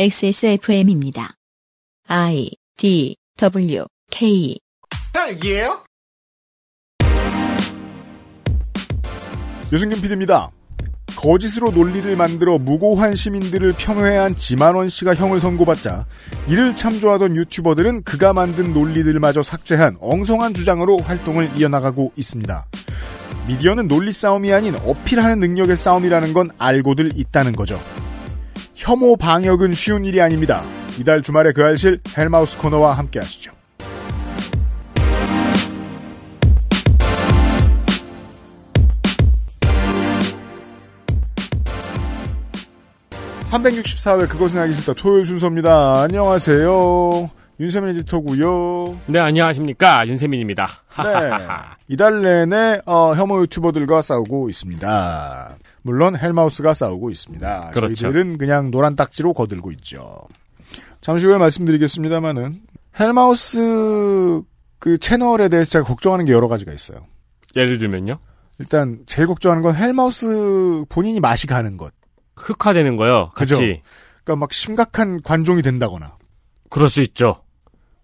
XSFM입니다. I D W K 딸기예요? 유승균 PD입니다. 거짓으로 논리를 만들어 무고한 시민들을 폄훼한 지만원 씨가 형을 선고받자 이를 참조하던 유튜버들은 그가 만든 논리들마저 삭제한 엉성한 주장으로 활동을 이어나가고 있습니다. 미디어는 논리 싸움이 아닌 어필하는 능력의 싸움이라는 건 알고들 있다는 거죠. 혐오 방역은 쉬운 일이 아닙니다. 이달 주말에 그 알실 헬마우스 코너와 함께 하시죠. 364회 그것은 알기 싫다 토요일 순서입니다. 안녕하세요. 윤세민 에디터고요. 네, 안녕하십니까. 윤세민입니다. 네. 이달 내내 어, 혐오 유튜버들과 싸우고 있습니다. 물론 헬마우스가 싸우고 있습니다. 그렇죠. 저희들은 그냥 노란 딱지로 거들고 있죠. 잠시 후에 말씀드리겠습니다만은 헬마우스 그 채널에 대해서 제가 걱정하는 게 여러 가지가 있어요. 예를 들면요. 일단 제일 걱정하는 건 헬마우스 본인이 맛이 가는 것. 흑화되는 거요. 같이. 그죠. 그러니까 막 심각한 관종이 된다거나 그럴 수 있죠.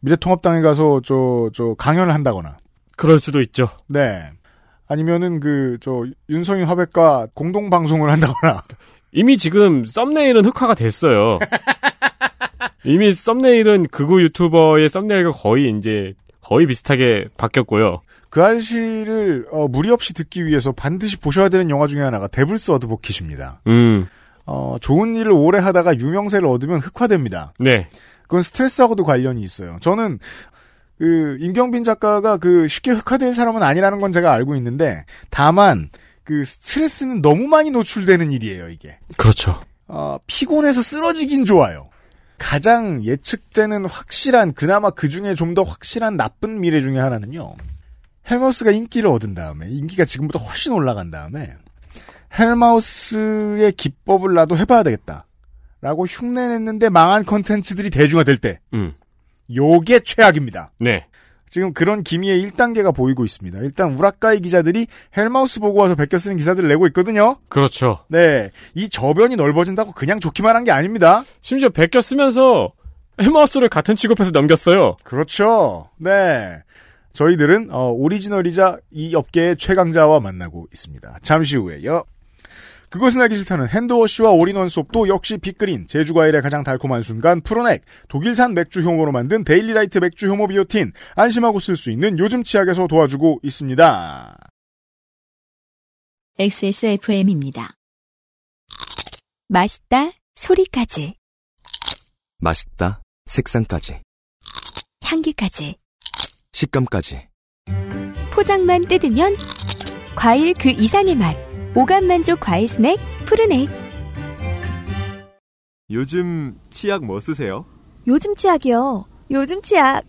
미래통합당에 가서 저 저 강연을 한다거나 그럴 수도 있죠. 네 아니면은 그 저 윤성희 화백과 공동 방송을 한다거나 이미 지금 썸네일은 흑화가 됐어요. 이미 썸네일은 극우 유튜버의 썸네일과 거의 이제 거의 비슷하게 바뀌었고요. 그 알씨를 어, 무리 없이 듣기 위해서 반드시 보셔야 되는 영화 중에 하나가 데블스 어드보킷입니다. 음, 어, 좋은 일을 오래 하다가 유명세를 얻으면 흑화됩니다. 네. 그건 스트레스하고도 관련이 있어요. 저는 그 임경빈 작가가 그 쉽게 흑화될 사람은 아니라는 건 제가 알고 있는데 다만 그 스트레스는 너무 많이 노출되는 일이에요, 이게. 그렇죠. 어, 피곤해서 쓰러지긴 좋아요. 가장 예측되는 확실한 그나마 그 중에 좀 더 확실한 나쁜 미래 중에 하나는요. 헬마우스가 인기를 얻은 다음에 인기가 지금보다 훨씬 올라간 다음에 헬마우스의 기법을 나도 해봐야 되겠다. 라고 흉내냈는데 망한 컨텐츠들이 대중화될 때 음, 요게 최악입니다. 네. 지금 그런 기미의 1단계가 보이고 있습니다. 일단 우라카이 기자들이 헬마우스 보고 와서 베껴 쓰는 기사들을 내고 있거든요. 그렇죠. 네. 이 저변이 넓어진다고 그냥 좋기만 한 게 아닙니다. 심지어 베껴 쓰면서 헬마우스를 같은 취급해서 넘겼어요. 그렇죠. 네. 저희들은 어, 오리지널이자 이 업계의 최강자와 만나고 있습니다. 잠시 후에요. 그것은 알기 싫다는 hand wash와 all-in-one 수업도 역시 빅그린, 제주과일의 가장 달콤한 순간 푸르넥, 독일산 맥주 효모로 만든 데일리라이트 맥주 효모 비오틴, 안심하고 쓸 수 있는 요즘 치약에서 도와주고 있습니다. XSFM입니다. 맛있다 소리까지 맛있다. 색상까지. 향기까지 식감까지. 포장만 뜯으면 과일 그 이상의 맛 오감 만족 과일 스낵 푸르넥 요즘 치약 뭐 쓰세요? 요즘 치약이요. 요즘 치약.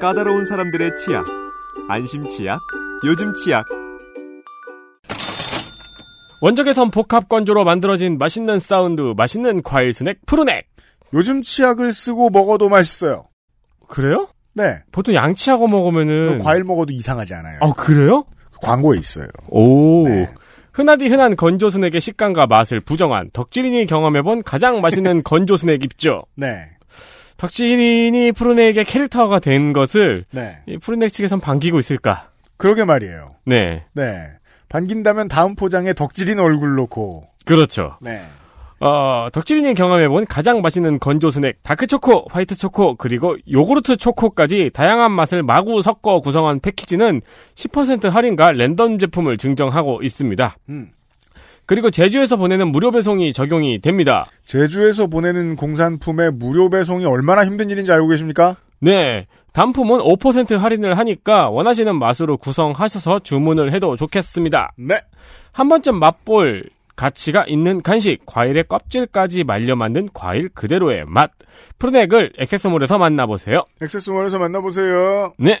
까다로운 사람들의 치약. 안심 치약. 요즘 치약. 원적외선 복합 건조로 만들어진 맛있는 사운드, 맛있는 과일 스낵 푸르넥. 요즘 치약을 쓰고 먹어도 맛있어요. 그래요? 네. 보통 양치하고 먹으면은 과일 먹어도 이상하지 않아요. 아 그래요? 광고에 있어요. 오. 네. 흔하디 흔한 건조 스낵의 식감과 맛을 부정한 덕질인이 경험해본 가장 맛있는 건조 스낵 입죠. 네. 덕질인이 푸르넥의 캐릭터가 된 것을 네. 이 푸르넥 측에선 반기고 있을까? 그러게 말이에요. 네. 네. 반긴다면 다음 포장에 덕질인 얼굴 놓고. 그렇죠. 네. 어, 덕질인이 경험해본 가장 맛있는 건조 스낵, dark초코, white 초코, 그리고 요구르트 초코까지 다양한 맛을 마구 섞어 구성한 패키지는 10% 할인과 랜덤 제품을 증정하고 있습니다. 음. 그리고 제주에서 보내는 무료 배송이 적용이 됩니다. 제주에서 보내는 공산품의 무료 배송이 얼마나 힘든 일인지 알고 계십니까? 네. 단품은 5% 할인을 하니까 원하시는 맛으로 구성하셔서 주문을 해도 좋겠습니다. 네. 한 번쯤 맛볼 가치가 있는 간식, 과일의 껍질까지 말려 만든 과일 그대로의 맛. 푸르넥을 액세스몰에서 만나보세요. 액세스몰에서 만나보세요. 네.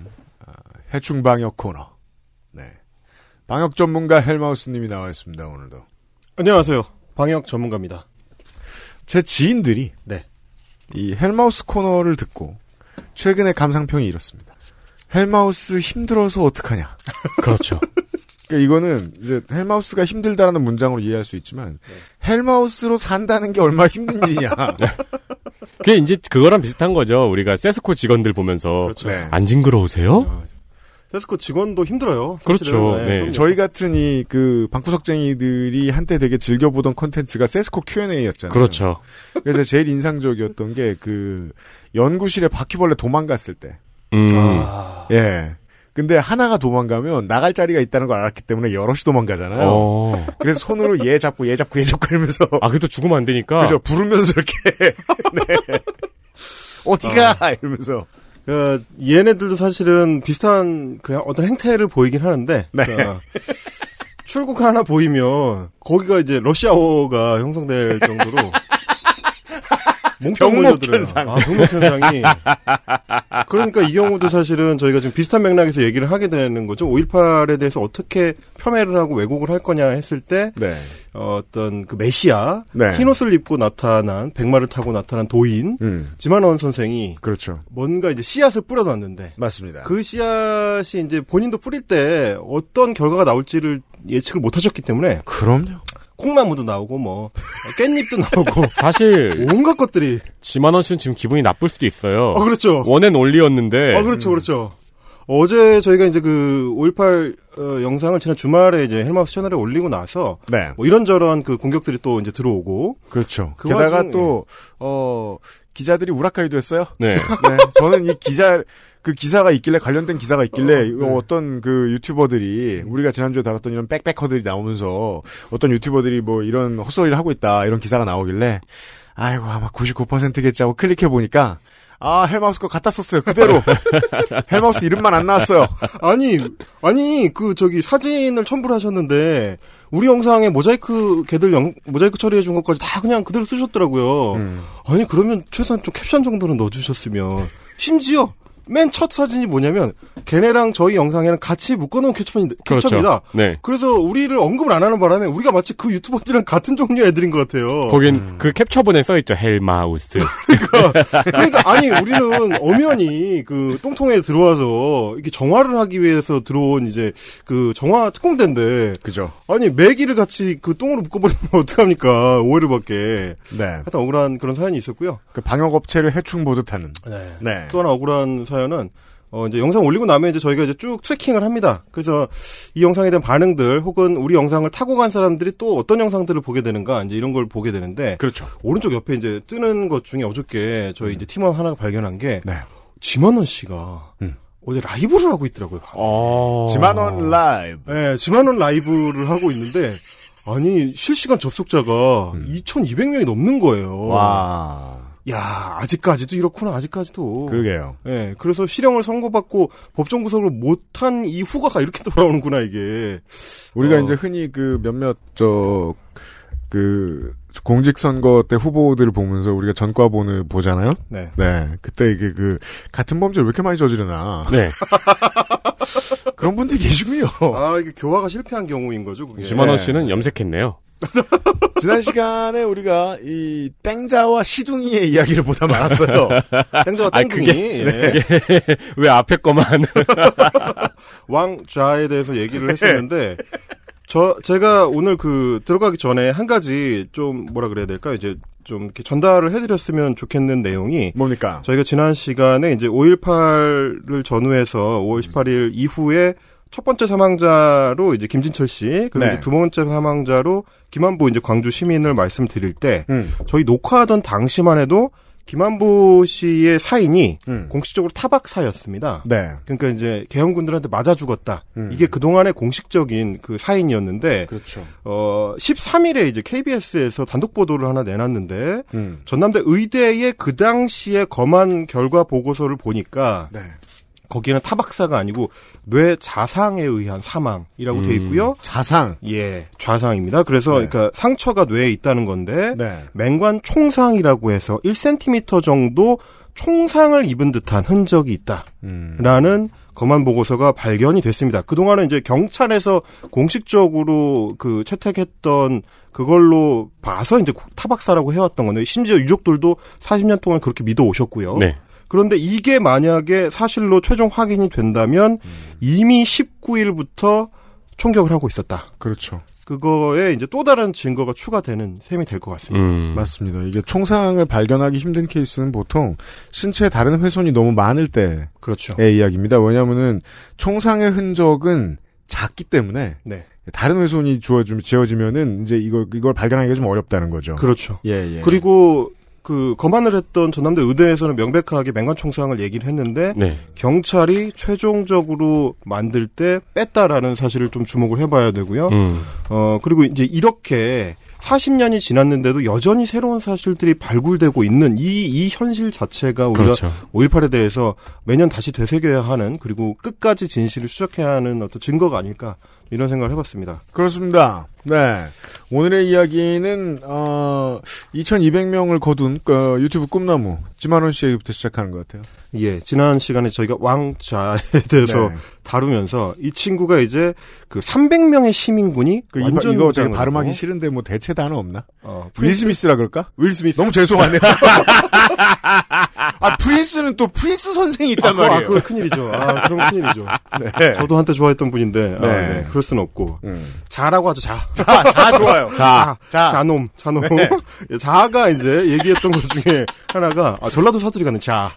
아, 해충 방역 코너. 네. 방역 전문가 헬마우스님이 나와 있습니다. 오늘도 안녕하세요. 방역 전문가입니다. 제 지인들이 네. 이 헬마우스 코너를 듣고 최근에 감상평이 이렇습니다. 헬마우스 힘들어서 어떡하냐. 그렇죠. 그러니까 이거는 이제 헬마우스가 힘들다라는 문장으로 이해할 수 있지만 헬마우스로 산다는 게 얼마나 힘든지냐. 그게 이제 그거랑 비슷한 거죠. 우리가 세스코 직원들 보면서 그렇죠. 네. 안 징그러우세요? 아, 테스코 직원도 힘들어요. 그렇죠. 사실은. 네. 그럼요. 저희 같은 이 그 방구석쟁이들이 한때 되게 즐겨보던 콘텐츠가 세스코 Q&A였잖아요. 그렇죠. 그래서 제일 인상적이었던 게 그 연구실에 바퀴벌레 도망갔을 때. 음. 아, 예. 근데 하나가 도망가면 나갈 자리가 있다는 걸 알았기 때문에 여럿이 도망가잖아요. 어. 그래서 손으로 얘 잡고 얘 잡고 얘 잡고 이러면서 아, 그래도 죽으면 안 되니까. 그죠 부르면서 이렇게 네. 어디가 이러면서 그, 얘네들도 사실은 비슷한 그냥 어떤 행태를 보이긴 하는데 네. 그, 출국 하나 보이면 거기가 이제 러시아어가 형성될 정도로 병목 몰려들어요. 현상. 아, 병목 현상이. 그러니까 이 경우도 사실은 저희가 지금 비슷한 맥락에서 얘기를 하게 되는 거죠. 5.18에 대해서 어떻게 폄훼를 하고 왜곡을 할 거냐 했을 때 네. 어, 어떤 그 메시아 네. 흰 옷을 입고 나타난 백마를 타고 나타난 도인 음. 지만원 선생이 그렇죠. 뭔가 이제 씨앗을 뿌려놨는데 맞습니다. 그 씨앗이 이제 본인도 뿌릴 때 어떤 결과가 나올지를 예측을 못 하셨기 때문에 그럼요. 콩나물도 나오고 뭐 깻잎도 나오고 사실 온갖 것들이 지만원 씨는 지금 기분이 나쁠 수도 있어요. 아 그렇죠. one and only였는데 아 그렇죠 그렇죠. 어제 저희가 이제 그 5.18 어, 영상을 지난 주말에 이제 헬마우스 채널에 올리고 나서 네. 뭐 이런저런 그 공격들이 또 이제 들어오고 그렇죠. 그 게다가 와중에- 또, 어, 기자들이 우라카이도 했어요. 네. 네. 저는 이 기자, 그 기사가 있길래, 관련된 기사가 있길래, 이거 네. 어떤 그 유튜버들이, 우리가 지난주에 다뤘던 이런 백패커들이 나오면서, 어떤 유튜버들이 뭐 이런 헛소리를 하고 있다, 이런 기사가 나오길래, 아이고, 아마 99%겠지 하고 클릭해 보니까, 아, 헬마우스 거 갖다 썼어요. 그대로. 헬마우스 이름만 안 나왔어요. 아니 아니 그 저기 사진을 첨부를 하셨는데 우리 영상에 모자이크 걔들 영, 모자이크 처리해 준 것까지 다 그냥 그대로 쓰셨더라고요. 음. 아니 그러면 최소한 좀 캡션 정도는 넣어주셨으면 심지어 맨 첫 사진이 뭐냐면 걔네랑 저희 영상에는 같이 묶어놓은 그렇죠. 캡처입니다. 네. 그래서 우리를 언급을 안 하는 바람에 우리가 마치 그 유튜버들이랑 같은 종류 애들인 것 같아요. 거긴 그 캡처본에 써있죠. 헬마우스. 그러니까 아니 우리는 엄연히 그 똥통에 들어와서 이렇게 정화를 하기 위해서 들어온 이제 그 정화 특공대인데 그죠. 아니 매기를 같이 그 똥으로 묶어버리면 어떡합니까 오해를 받게 네. 하여튼 억울한 그런 사연이 있었고요. 그 방역업체를 해충 보듯 하는. 네. 네. 또 하나 억울한 사연 은 어 이제 영상 올리고 나면 이제 저희가 이제 쭉 트래킹을 합니다. 그래서 이 영상에 대한 반응들 혹은 우리 영상을 타고 간 사람들이 또 어떤 영상들을 보게 되는가 이제 이런 걸 보게 되는데 그렇죠. 오른쪽 옆에 이제 뜨는 것 중에 어저께 저희 이제 팀원 하나가 발견한 게 네. 지만원 씨가 음. 어제 라이브를 하고 있더라고요. 어. 지만원 라이브. 네, 지만원 라이브를 하고 있는데 아니 실시간 접속자가 2,200명이 넘는 거예요. 음. 와. 야 아직까지도 이렇구나 아직까지도. 그러게요. 예, 그래서 실형을 선고받고 법정 구속을 못한 이 후과가 이렇게 돌아오는구나 이게. 우리가 어. 이제 흔히 그 몇몇 저 그 공직선거 때 후보들을 보면서 우리가 전과본을 보잖아요. 네. 네, 그때 이게 그 같은 범죄를 왜 이렇게 많이 저지르나 네. 그런 분들이 계시고요. 아 이게 교화가 실패한 경우인 거죠 그게. 지만원 네. 씨는 염색했네요. 지난 시간에 우리가 이 땡자와 시둥이의 이야기를 보다 말았어요. 땡자와 아, 땡둥이 그게- 예. 왜 앞에 거만. 왕좌에 대해서 얘기를 했었는데 저 제가 오늘 그 들어가기 전에 한 가지 좀 뭐라 그래야 될까 이제 좀 이렇게 전달을 해드렸으면 좋겠는 내용이 뭡니까? 저희가 지난 시간에 이제 5.18을 전후해서 5월 18일 이후에 첫 번째 사망자로 이제 김진철 씨 그리고 네. 이제 두 번째 사망자로 김한보 이제 광주 시민을 말씀드릴 때 음, 저희 녹화하던 당시만 해도 김한보 씨의 사인이 음. 공식적으로 타박사였습니다. 네. 그러니까 이제 개헌군들한테 맞아 죽었다. 음. 이게 그동안의 공식적인 그 사인이었는데 그렇죠. 어 13일에 이제 KBS에서 단독 보도를 하나 내놨는데 음. 전남대 의대의 그 당시에 검안 결과 보고서를 보니까 네. 거기에는 타박사가 아니고 뇌 자상에 의한 사망이라고 돼 있고요. 자상. 예, 좌상입니다. 그래서 네. 그러니까 상처가 뇌에 있다는 건데 네. 맹관 총상이라고 해서 1cm 정도 총상을 입은 듯한 흔적이 있다라는 음. 검안 보고서가 발견이 됐습니다. 그동안은 이제 경찰에서 공식적으로 그 채택했던 그걸로 봐서 이제 타박사라고 해왔던 건데 심지어 유족들도 40년 동안 그렇게 믿어 오셨고요. 네. 그런데 이게 만약에 사실로 최종 확인이 된다면 이미 19일부터 총격을 하고 있었다. 그렇죠. 그거에 이제 또 다른 증거가 추가되는 셈이 될 것 같습니다. 음. 맞습니다. 이게 총상을 발견하기 힘든 케이스는 보통 신체에 다른 훼손이 너무 많을 때의 그렇죠. 이야기입니다. 왜냐하면은 총상의 흔적은 작기 때문에 네. 다른 훼손이 주어지면 지어지면은 이제 이걸 이걸 발견하기가 좀 어렵다는 거죠. 그렇죠. 예, 예. 그리고 그 검안을 했던 전남대 의대에서는 명백하게 맹관 총상을 얘기를 했는데 네. 경찰이 최종적으로 만들 때 뺐다라는 사실을 좀 주목을 해봐야 되고요. 음. 어 그리고 이제 이렇게 40년이 지났는데도 여전히 새로운 사실들이 발굴되고 있는 이, 이 현실 자체가 우리가 그렇죠. 5.18에 대해서 매년 다시 되새겨야 하는 그리고 끝까지 진실을 추적해야 하는 어떤 증거가 아닐까 이런 생각을 해봤습니다. 그렇습니다. 네. 오늘의 이야기는, 어, 2200명을 거둔, 어, 유튜브 꿈나무, 지만원 씨 얘기부터 시작하는 것 같아요. 예, 지난 시간에 저희가 왕자에 대해서 네. 다루면서 이 친구가 이제 그 300명의 시민군이 그, 이거, 완전 이거 무장을 발음하기 싫은데 뭐 대체 단어 없나? 어, 윌 스미스라 그럴까? 윌 스미스. 너무 죄송하네요. 아, 프린스는 또 프린스 선생이 있단 아, 그거- 아, 말이에요. 그거 큰일이죠. 아, 그럼 큰일이죠. 네. 저도 한때 좋아했던 분인데, 아, 네. 네, 그럴 수는 없고. 음. 자라고 하죠, 자. 자, 자, 좋아요. 자, 자. 자놈, 자놈. 네. 예, 자가 이제 얘기했던 것 중에 하나가, 아, 전라도 사투리 가는 자.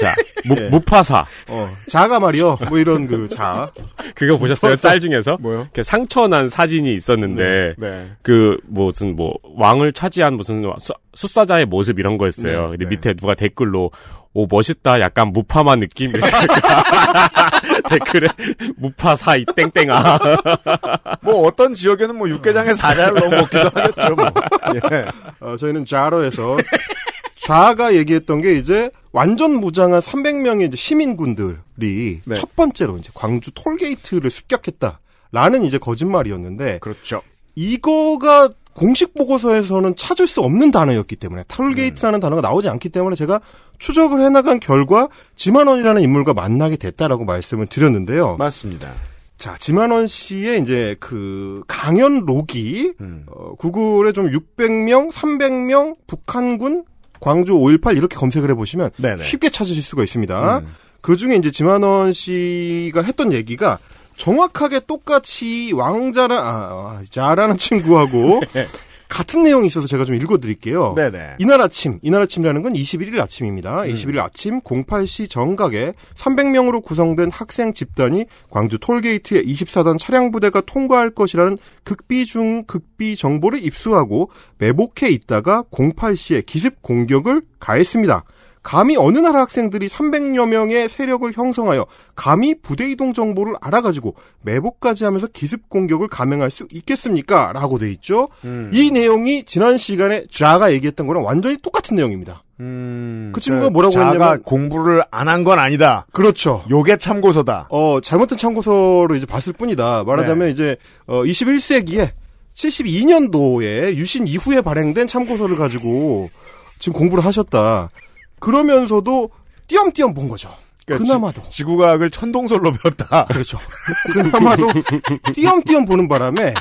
자, 무, 예. 무파사. 어, 자가 말이요. 뭐 이런 그 자. 그거 보셨어요? 짤 중에서? 뭐요? 이렇게 상처 난 사진이 있었는데, 네. 그, 무슨, 뭐, 왕을 차지한 무슨 수, 숫사자의 모습 이런 거였어요. 네, 근데 네. 밑에 누가 댓글로, 오, 멋있다. 약간 무파마 느낌? 댓글에, 무파사, 이 땡땡아. 뭐 어떤 지역에는 뭐 육개장에 사자를 넣어 먹기도 하겠죠. 뭐. 예. 어, 저희는 자로에서 좌가 얘기했던 게 이제 완전 무장한 300명의 이제 시민군들이 네. 첫 번째로 이제 광주 톨게이트를 습격했다라는 이제 거짓말이었는데 그렇죠. 이거가 공식 보고서에서는 찾을 수 없는 단어였기 때문에 톨게이트라는 단어가 나오지 않기 때문에 제가 추적을 해나간 결과 지만원이라는 인물과 만나게 됐다라고 말씀을 드렸는데요. 맞습니다. 자, 지만원 씨의 이제 그 강연 로기 음. 어, 구글에 좀 600명, 300명 북한군 광주 5.18 이렇게 검색을 해보시면 네네. 쉽게 찾으실 수가 있습니다. 음. 그 중에 이제 지만원 씨가 했던 얘기가 정확하게 똑같이 왕자라, 아, 아, 자라는 친구하고 같은 내용이 있어서 제가 좀 읽어드릴게요. 네네. 이날 아침, 이날 아침이라는 건 21일 아침입니다. 21일 아침 08시 정각에 300명으로 구성된 학생 집단이 광주 톨게이트에 24단 차량 부대가 통과할 것이라는 극비 중 극비 정보를 입수하고 매복해 있다가 08시에 기습 공격을 가했습니다. 감히 어느 나라 학생들이 300여 명의 세력을 형성하여 감히 부대 이동 정보를 알아가지고 매복까지 하면서 기습 공격을 감행할 수 있겠습니까? 라고 돼 있죠. 음. 이 내용이 지난 시간에 자가 얘기했던 거랑 완전히 똑같은 내용입니다. 음, 그 친구가 뭐라고 자가 했냐면- 공부를 안 한 건 아니다. 그렇죠. 요게 참고서다. 어, 잘못된 참고서로 이제 봤을 뿐이다. 말하자면 네. 이제, 어, 21세기에 72년도에 유신 이후에 발행된 참고서를 가지고 지금 공부를 하셨다. 그러면서도 띄엄띄엄 본 거죠. 그러니까 그나마도. 지, 구과학을 천동설로 배웠다. 그렇죠. 그나마도 띄엄띄엄 보는 바람에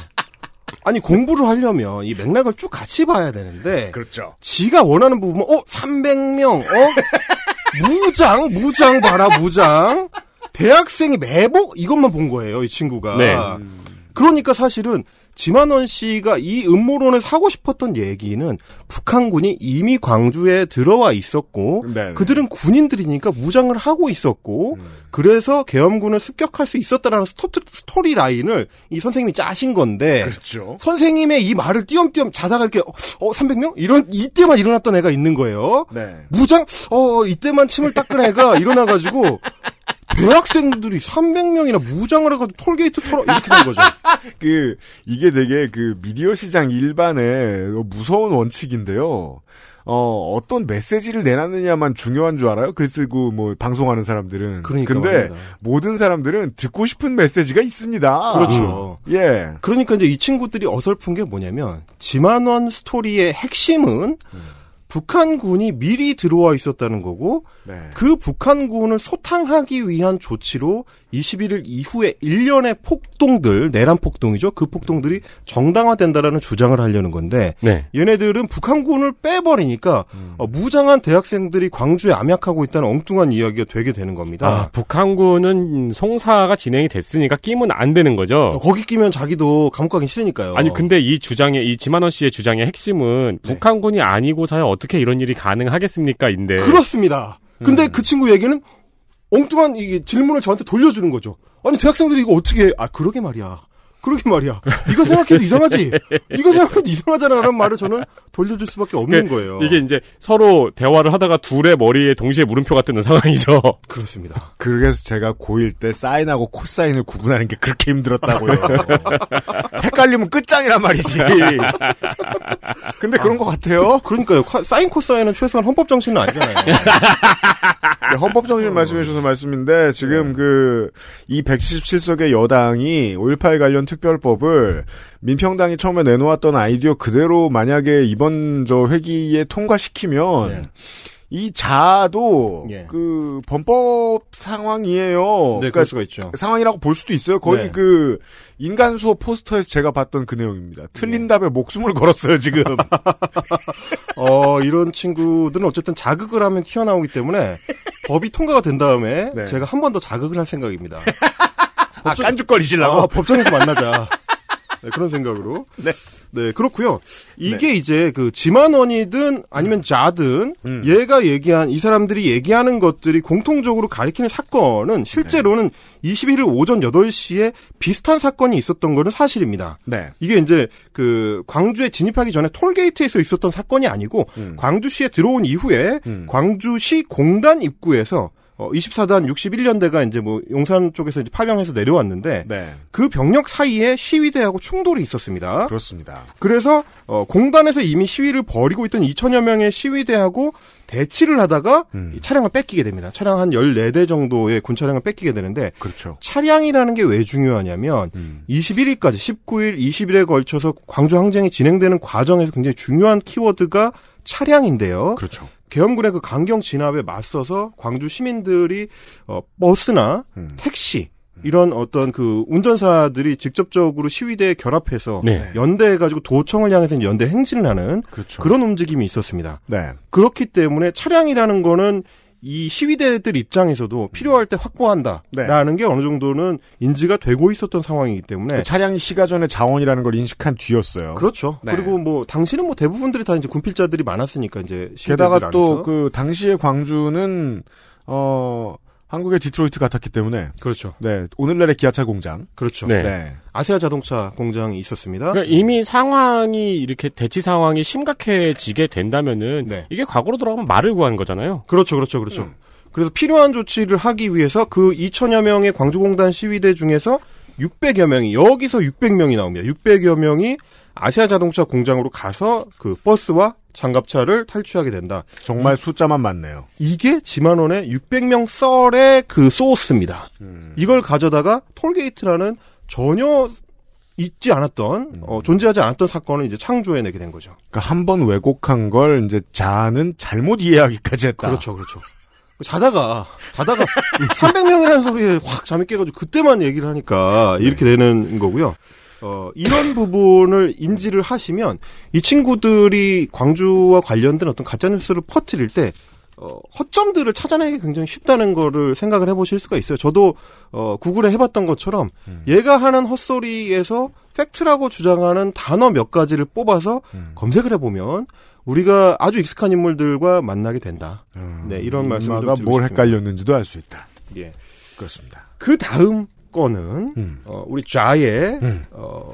아니 공부를 하려면 이 맥락을 쭉 같이 봐야 되는데 그렇죠. 지가 원하는 부분은 어 300명 어 무장 무장 봐라 무장 대학생이 매복 이것만 본 거예요 이 친구가 네. 그러니까 사실은 지만원 씨가 이 음모론을 사고 싶었던 얘기는 북한군이 이미 광주에 들어와 있었고 네네. 그들은 군인들이니까 무장을 하고 있었고 그래서 계엄군을 습격할 수 있었다라는 스토, 스토리 라인을 이 선생님이 짜신 건데 그렇죠. 선생님의 이 말을 띄엄띄엄 자다가 이렇게 어 300명 이런 이때만 일어났던 애가 있는 거예요. 네. 무장 어 이때만 침을 닦은 애가 일어나가지고 대학생들이 300명이나 무장을 해가지고 톨게이트 털어 이렇게 된 거죠. 그 이게 되게 그 미디어 시장 일반의 무서운 원칙인데요. 어, 어떤 메시지를 내놨느냐만 중요한 줄 알아요? 글 쓰고 뭐 방송하는 사람들은. 그러니까 근데 말입니다. 모든 사람들은 듣고 싶은 메시지가 있습니다. 그렇죠. 예. 그러니까 이제 이 친구들이 어설픈 게 뭐냐면 지만원 스토리의 핵심은 북한군이 미리 들어와 있었다는 거고 네. 그 북한군을 소탕하기 위한 조치로 21일 이후에 일련의 폭동들 내란 폭동이죠. 그 폭동들이 정당화된다라는 주장을 하려는 건데 네. 얘네들은 북한군을 빼버리니까 어, 무장한 대학생들이 광주에 암약하고 있다는 엉뚱한 이야기가 되게 되는 겁니다. 아, 북한군은 송사가 진행이 됐으니까 끼면 안 되는 거죠. 어, 거기 끼면 자기도 감옥 가기 싫으니까요. 아니 근데 이 주장의 이 지만원 씨의 주장의 핵심은 네. 북한군이 아니고서야 어떻게 이런 일이 가능하겠습니까인데 그렇습니다. 근데 음. 그 친구 얘기는 엉뚱한 이게 질문을 저한테 돌려주는 거죠. 아니 대학생들이 이거 어떻게 해? 아 그러게 말이야. 그러게 말이야. 네가 생각해도 이상하지. 네가 생각해도 이상하잖아라는 말을 저는 돌려줄 수밖에 없는 거예요. 이게 이제 서로 대화를 하다가 둘의 머리에 동시에 물음표가 뜨는 상황이죠. 그렇습니다. 그래서 제가 고1 때 사인하고 코사인을 구분하는 게 그렇게 힘들었다고요. 헷갈리면 끝장이란 말이지. 근데 그런 것 같아요. 그러니까요. 카- 사인 코사인은 최소한 헌법 정신은 아니잖아요. 네, 헌법 정신 말씀해 주셔서 말씀인데 지금 그 이 177석의 여당이 5.18 관련 특별법을 민평당이 처음에 내놓았던 아이디어 그대로 만약에 이번 저 회기에 통과시키면 네. 이 자도 예. 그 범법 상황이에요. 네, 그러니까 그럴 수가 있죠. 상황이라고 볼 수도 있어요. 거의 네. 그 인간 수업 포스터에서 제가 봤던 그 내용입니다. 틀린 답에 목숨을 걸었어요 지금. 어, 이런 친구들은 어쨌든 자극을 하면 튀어나오기 때문에 법이 통과가 된 다음에 네. 제가 한 번 더 자극을 할 생각입니다. 아, 깐죽거리시려고. 아, 법정에서 만나자. 네, 그런 생각으로. 네. 네, 그렇고요. 이게 이제 그 지만원이든 아니면 자든 음. 얘가 얘기한 이 사람들이 얘기하는 것들이 공통적으로 가리키는 사건은 실제로는 21일 오전 8시에 비슷한 사건이 있었던 거는 사실입니다. 네. 이게 이제 그 광주에 진입하기 전에 톨게이트에서 있었던 사건이 아니고 음. 광주시에 들어온 이후에 음. 광주시 공단 입구에서 어 24단 61년대가 이제 뭐 용산 쪽에서 이제 파병해서 내려왔는데 네. 그 병력 사이에 시위대하고 충돌이 있었습니다. 그렇습니다. 그래서 어 공단에서 이미 시위를 벌이고 있던 2천여 명의 시위대하고 대치를 하다가 음. 이 차량을 뺏기게 됩니다. 차량 한 14대 정도의 군 차량을 뺏기게 되는데 그렇죠. 차량이라는 게 왜 중요하냐면 음. 21일까지 19일, 20일에 걸쳐서 광주 항쟁이 진행되는 과정에서 굉장히 중요한 키워드가 차량인데요. 그렇죠. 계엄군의 그 강경 진압에 맞서서 광주 시민들이 어, 버스나 음. 택시 이런 어떤 그 운전사들이 직접적으로 시위대에 결합해서 네. 연대해가지고 도청을 향해서 연대 행진을 하는 그렇죠. 그런 움직임이 있었습니다. 네. 그렇기 때문에 차량이라는 거는 이 시위대들 입장에서도 필요할 때 확보한다라는 게 어느 정도는 인지가 되고 있었던 상황이기 때문에 그 차량이 시가전의 자원이라는 걸 인식한 뒤였어요. 그렇죠. 네. 그리고 뭐 당시는 뭐 대부분들이 다 이제 군필자들이 많았으니까 이제 시위대들 게다가 또. 그 당시의 광주는 어 한국의 디트로이트 같았기 때문에 그렇죠. 네 오늘날의 기아차 공장 그렇죠. 네. 네 아세아 자동차 공장이 있었습니다. 그러니까 이미 상황이 이렇게 대치 상황이 심각해지게 된다면은 네. 이게 과거로 돌아가면 말을 구한 거잖아요. 그렇죠, 그렇죠, 그렇죠. 그래서 필요한 조치를 하기 위해서 그 2천여 명의 광주공단 시위대 중에서 600여 명이 여기서 600명이 나옵니다. 600여 명이 아시아 자동차 공장으로 가서 그 버스와 장갑차를 탈취하게 된다. 정말 숫자만 많네요. 이게 지만원의 600명 썰의 그 소스입니다. 이걸 가져다가 톨게이트라는 전혀 있지 않았던 어, 존재하지 않았던 사건을 이제 창조해내게 된 거죠. 그러니까 한 번 왜곡한 걸 이제 자는 잘못 이해하기까지 했다. 그렇죠, 그렇죠. 자다가 자다가 300명이라는 소리에 확 잠이 깨가지고 그때만 얘기를 하니까 이렇게 되는 거고요. 어, 이런 부분을 인지를 하시면 이 친구들이 광주와 관련된 어떤 가짜뉴스를 퍼뜨릴 때 어, 허점들을 찾아내기 굉장히 쉽다는 거를 생각을 해보실 수가 있어요. 저도 어, 구글에 해봤던 것처럼 얘가 하는 헛소리에서 팩트라고 주장하는 단어 몇 가지를 뽑아서 검색을 해보면 우리가 아주 익숙한 인물들과 만나게 된다. 네, 이런 말씀을 좀 엄마가 드리고 뭘 싶습니다. 헷갈렸는지도 알 수 있다. 예. 그렇습니다. 그 다음 거는 음. 어, 우리 좌의 음. 어,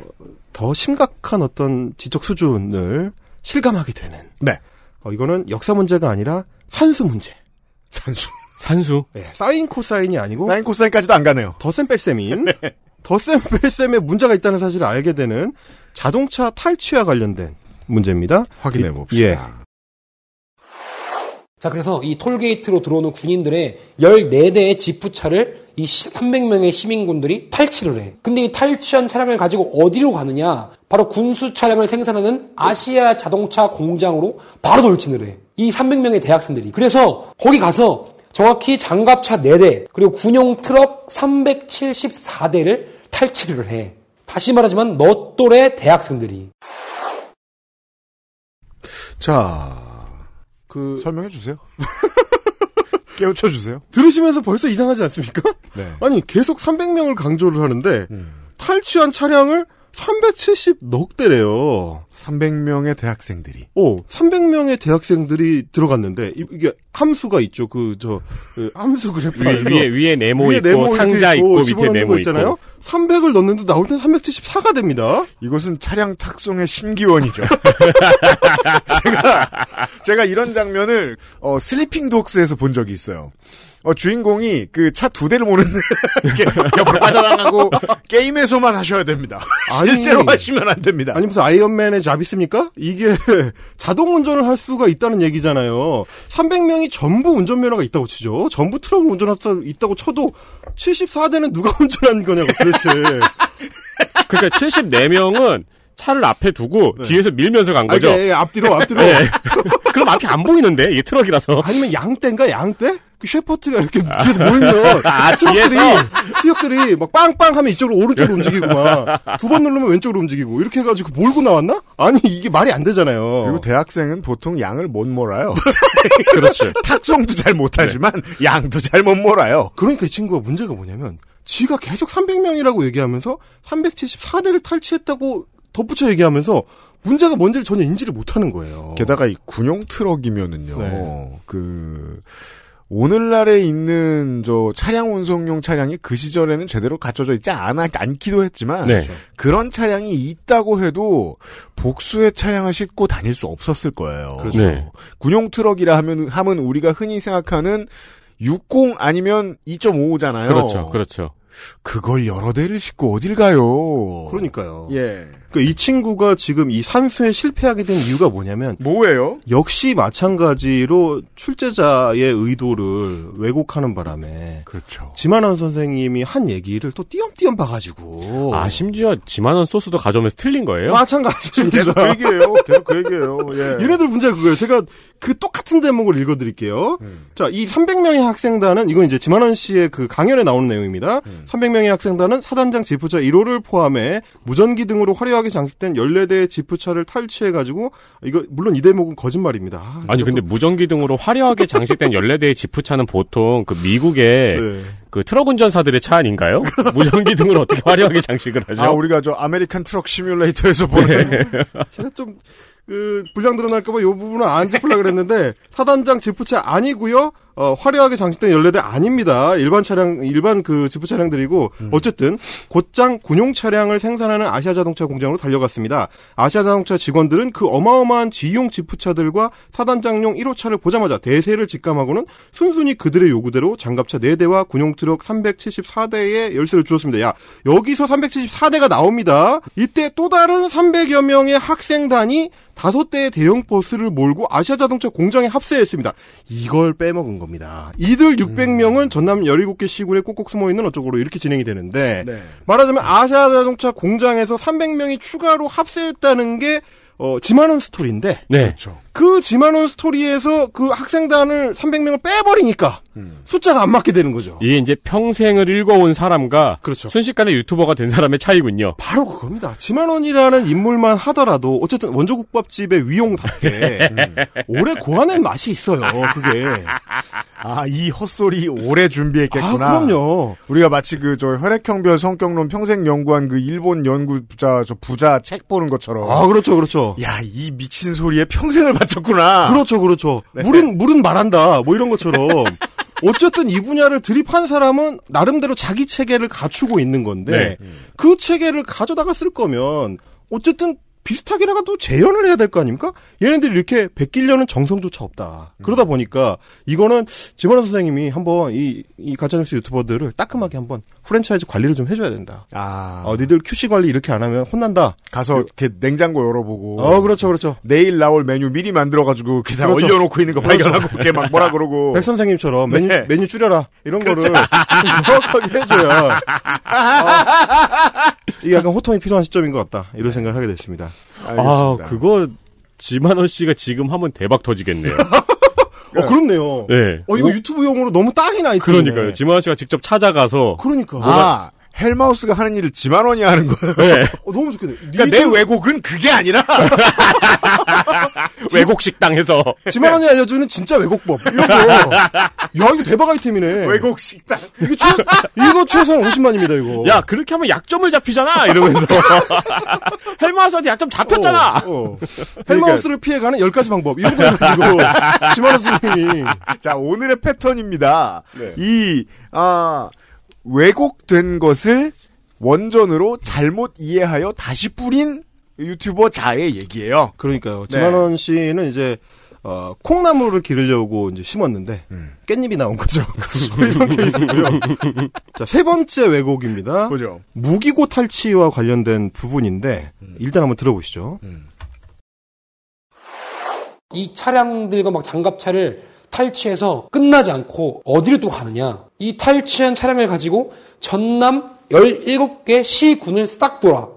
더 심각한 어떤 지적 수준을 실감하게 되는. 네. 어, 이거는 역사 문제가 아니라 산수 문제. 산수. 산수. 예, 사인 코사인이 아니고 사인 코사인까지도 안 가네요. 덧셈 뺄셈인 덧셈 뺄셈에 문제가 있다는 사실을 알게 되는 자동차 탈취와 관련된 문제입니다. 확인해 이- 봅시다. 예. 자, 그래서 이 톨게이트로 들어오는 군인들의 14대의 지프차를 이 300명의 시민군들이 탈취를 해. 근데 이 탈취한 차량을 가지고 어디로 가느냐? 바로 군수 차량을 생산하는 아시아 자동차 공장으로 바로 돌진을 해. 이 300명의 대학생들이. 그래서 거기 가서 정확히 장갑차 4대, 그리고 군용 트럭 374대를 탈취를 해. 다시 말하지만 너 또래 대학생들이. 자, 그 설명해 주세요. 깨우쳐 주세요. 들으시면서 벌써 이상하지 않습니까? 네. 아니 계속 300명을 강조를 하는데 탈취한 차량을 370넉 대래요. 300명의 대학생들이. 오, 300명의 대학생들이 들어갔는데 이- 이게 함수가 있죠. 그 저 함수 그래프 위에, 위에, 위에 네모 위에 있고, 네모 이렇게 상자 있고, 밑에 네모 거 있잖아요. 있고. 300을 넣는데 나올 땐 374가 됩니다. 이것은 차량 탁송의 신기원이죠. 제가 제가 이런 장면을 어, 슬리핑 독스에서 본 적이 있어요. 어, 주인공이 그 차 두 대를 모는데 이렇게 옆으로 빠져나가고 게임에서만 하셔야 됩니다. 아니. 실제로 하시면 안 됩니다. 아니 무슨 아이언맨의 자비스입니까? 이게 자동 운전을 할 수가 있다는 얘기잖아요. 300명이 전부 운전면허가 있다고 치죠. 전부 트럭을 운전할 수 있다고 쳐도 74대는 누가 운전한 거냐고 도대체. 그러니까 74명은 차를 앞에 두고 뒤에서 밀면서 간 거죠. 아, 예, 예, 앞뒤로 앞뒤로. 네. 그럼 앞이 안 보이는데 이게 트럭이라서. 아니면 양떼인가 양떼? 그 셰퍼드가 이렇게 뒤에서 몰면 아, 트럭들이? 트럭들이 막 빵빵하면 이쪽으로 오른쪽으로 움직이고 막 두 번 누르면 왼쪽으로 움직이고 이렇게 해가지고 몰고 나왔나? 아니 이게 말이 안 되잖아요. 그리고 대학생은 보통 양을 못 몰아요. 그렇죠. 탁송도 잘 못하지만 양도 잘 못 몰아요. 그러니까 이 친구가 문제가 뭐냐면 지가 계속 300명이라고 얘기하면서 374대를 탈취했다고 덧붙여 얘기하면서 문제가 뭔지를 전혀 인지를 못하는 거예요. 게다가 이 군용 트럭이면은요. 네. 그 오늘날에 있는 저 차량 운송용 차량이 그 시절에는 제대로 갖춰져 있지 않아 않기도 했지만 네. 그런 차량이 있다고 해도 복수의 차량을 싣고 다닐 수 없었을 거예요. 그렇죠. 네. 군용 트럭이라 하면 하면 우리가 흔히 생각하는 60 아니면 2.5잖아요. 그렇죠. 그렇죠. 그걸 여러 대를 싣고 어딜 가요? 그러니까요. 예. 그러니까 이 친구가 지금 이 산수에 실패하게 된 이유가 뭐냐면 뭐예요? 역시 마찬가지로 출제자의 의도를 왜곡하는 바람에 그렇죠. 지만원 선생님이 한 얘기를 또 띄엄띄엄 봐가지고 아, 심지어 지만원 소스도 가져오면서 틀린 거예요? 마찬가지입니다. 계속 그 얘기예요. 계속 그 얘기예요. 예. 얘네들 문제가 그거예요. 제가 그 똑같은 대목을 읽어드릴게요. 음. 자, 이 300명의 학생단은, 이건 이제 지만원 씨의 그 강연에 나오는 내용입니다. 음. 300명의 학생단은 사단장 지프차 1호를 포함해 무전기 등으로 화려하게 장식된 14대의 지프차를 탈취해가지고, 이거, 물론 이 대목은 거짓말입니다. 아, 아니 근데 무전기 등으로 화려하게 장식된 14대의 지프차는 보통 그 미국의 네. 그 트럭 운전사들의 차 아닌가요? 무전기 등으로 어떻게 화려하게 장식을 하죠? 아, 우리가 저 아메리칸 트럭 시뮬레이터에서 보는 제가 좀, 그, 분량 늘어날까봐 이 부분은 안 짚으려고 그랬는데, 사단장 지프차 아니고요 어, 화려하게 장식된 14대 아닙니다. 일반 차량, 일반 그 지프 차량들이고, 어쨌든, 곧장 군용 차량을 생산하는 아시아 자동차 공장으로 달려갔습니다. 아시아 자동차 직원들은 그 어마어마한 지휘용 지프차들과 사단장용 1호차를 보자마자 대세를 직감하고는 순순히 그들의 요구대로 장갑차 4대와 군용 트럭 374대에 열쇠를 주었습니다. 야, 여기서 374대가 나옵니다. 이때 또 다른 300여 명의 학생단이 다섯 대의 대형 버스를 몰고 아시아 자동차 공장에 합세했습니다. 이걸 빼먹은 겁니다. 이들 600명은 전남 17개 시군에 꼭꼭 숨어 있는 어쩌고로 이렇게 진행이 되는데 네. 말하자면 아시아 자동차 공장에서 300명이 추가로 합세했다는 게 어, 지만원 스토리인데 네. 그렇죠. 그 지만원 스토리에서 그 학생단을 300명을 빼버리니까 음. 숫자가 안 맞게 되는 거죠. 이게 이제 평생을 읽어온 사람과 그렇죠. 순식간에 유튜버가 된 사람의 차이군요. 바로 그겁니다. 지만원이라는 인물만 하더라도 어쨌든 원조국밥집의 위용답게 음, 오래 고안한 맛이 있어요. 그게. 아, 이 헛소리 오래 준비했겠구나. 아, 그럼요. 우리가 마치 그 저 혈액형별 성격론 평생 연구한 그 일본 연구자 저 부자 책 보는 것처럼. 아, 그렇죠, 그렇죠. 야, 이 미친 소리에 평생을 바쳤구나. 그렇죠, 그렇죠. 네. 물은, 물은 말한다. 뭐 이런 것처럼. 어쨌든 이 분야를 드립한 사람은 나름대로 자기 체계를 갖추고 있는 건데, 네. 그 체계를 가져다가 쓸 거면, 어쨌든 비슷하게나가 또 재현을 해야 될 거 아닙니까? 얘네들이 이렇게 베끼려는 정성조차 없다. 그러다 보니까 이거는 지만원 선생님이 한번 이, 이 가짜뉴스 유튜버들을 따끔하게 한번 프랜차이즈 관리를 좀 해줘야 된다. 아. 어, 니들 QC 관리 이렇게 안 하면 혼난다. 가서 이렇게 냉장고 열어보고. 어, 그렇죠, 그렇죠. 내일 나올 메뉴 미리 만들어가지고 그다 그렇죠. 올려놓고 있는 거 그렇죠. 발견하고 이렇게 막 뭐라 그러고. 백 선생님처럼 메뉴, 네. 메뉴 줄여라. 이런 그렇죠. 거를 정확하게 해줘야. 어, 이게 약간 호통이 필요한 시점인 것 같다. 이런 생각을 하게 됐습니다. 아, 그거 지만원 씨가 지금 하면 대박 터지겠네요. 어, 그렇네요. 네. 어, 이거 유튜브용으로 너무 딱이나 있네. 그러니까요. 지만원 씨가 직접 찾아가서 그러니까. 아, 헬마우스가 하는 일을 지만원이 하는 거예요. 네. 어, 너무 좋겠네. 그러니까 내 왜곡은 그게 아니라 외국 식당에서 지만원이 알려주는 진짜 왜곡법. 이런 거. 야, 이거 대박 아이템이네. 왜곡 식당. 이거, 최, 이거 최소한 50만입니다, 이거. 야 그렇게 하면 약점을 잡히잖아 이러면서 헬마우스한테 약점 잡혔잖아. 어, 어. 헬마우스를 피해가는 10가지 방법. 이런 거 해가지고. 지만원 선생님이. 자, 오늘의 패턴입니다. 네. 이, 아, 왜곡된 것을 원전으로 잘못 이해하여 다시 뿌린 유튜버 자의 얘기예요. 그러니까요. 네. 지만원 씨는 이제, 어, 콩나물을 기르려고 이제 심었는데, 음. 깻잎이 나온 거죠. 이런 케이스고요. 자, 세 번째 왜곡입니다. 보죠. 무기고 탈취와 관련된 부분인데, 일단 한번 들어보시죠. 이 차량들과 막 장갑차를 탈취해서 끝나지 않고 어디로 또 가느냐. 이 탈취한 차량을 가지고 전남 17개 시군을 싹 돌아.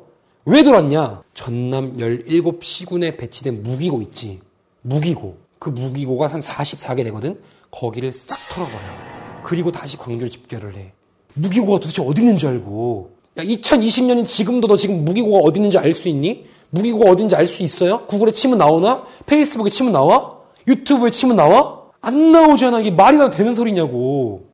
왜 돌았냐? 전남 17시군에 배치된 무기고 있지. 무기고. 그 무기고가 한 44개 되거든? 거기를 싹 털어버려. 그리고 다시 광주를 집결을 해. 무기고가 도대체 어디 있는지 알고. 야, 2020년인 지금도 너 지금 무기고가 어디 있는지 알 수 있니? 무기고가 어디 있는지 알 수 있어요? 구글에 치면 나오나? 페이스북에 치면 나와? 유튜브에 치면 나와? 안 나오잖아. 이게 말이 다 되는 소리냐고.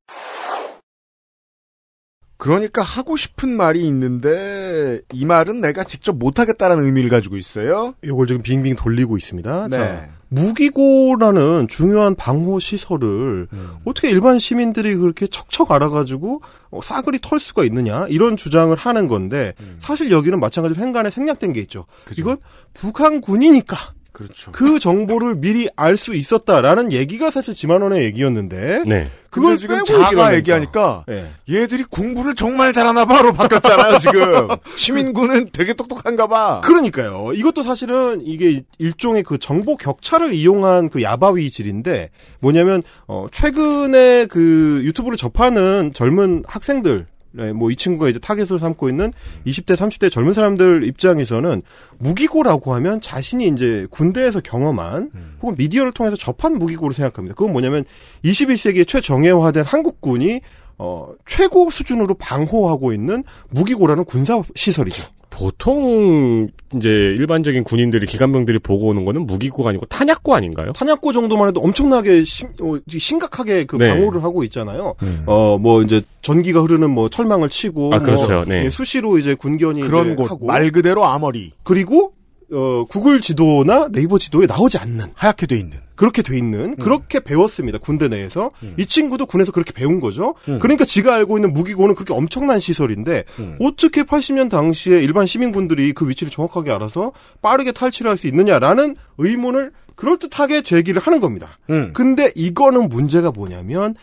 그러니까 하고 싶은 말이 있는데 이 말은 내가 직접 못하겠다라는 의미를 가지고 있어요. 이걸 지금 빙빙 돌리고 있습니다. 네. 자, 무기고라는 중요한 방호 시설을 음. 어떻게 일반 시민들이 그렇게 척척 알아가지고 어, 싸그리 털 수가 있느냐 이런 주장을 하는 건데 음. 사실 여기는 마찬가지로 행간에 생략된 게 있죠. 이건 북한 군이니까 그렇죠. 그 정보를 미리 알 수 있었다라는 얘기가 사실 지만원의 얘기였는데 네. 그걸 지금 자가 얘기하니까 예. 얘들이 공부를 정말 잘하나 봐로 바뀌었잖아요, 지금. 시민군은 되게 똑똑한가 봐. 그러니까요. 이것도 사실은 이게 일종의 그 정보 격차를 이용한 그 야바위질인데 뭐냐면 어 최근에 그 유튜브를 접하는 젊은 학생들 네, 뭐 이 친구가 이제 타겟을 삼고 있는 20대, 30대 젊은 사람들 입장에서는 무기고라고 하면 자신이 이제 군대에서 경험한 혹은 미디어를 통해서 접한 무기고를 생각합니다. 그건 뭐냐면 21세기에 최정예화된 한국군이 어, 최고 수준으로 방호하고 있는 무기고라는 군사 시설이죠. 보통 이제 일반적인 군인들이 기간병들이 보고 오는 거는 무기고가 아니고 탄약고 아닌가요? 탄약고 정도만 해도 엄청나게 심, 어, 심각하게 그 네. 방호를 하고 있잖아요. 어, 뭐 이제 전기가 흐르는 뭐 철망을 치고 아, 뭐 그렇죠. 네. 예, 수시로 이제 군견이 그런 이제 곳. 하고 말 그대로 아머리. 그리고 어, 구글 지도나 네이버 지도에 나오지 않는 하얗게 돼 있는. 그렇게 돼 있는 그렇게 배웠습니다 군대 내에서 이 친구도 군에서 그렇게 배운 거죠. 그러니까 지가 알고 있는 무기고는 그렇게 엄청난 시설인데 어떻게 80년 당시에 일반 시민분들이 그 위치를 정확하게 알아서 빠르게 탈취를 할 수 있느냐라는 의문을 그럴듯하게 제기를 하는 겁니다. 음. 근데 이거는 문제가 뭐냐면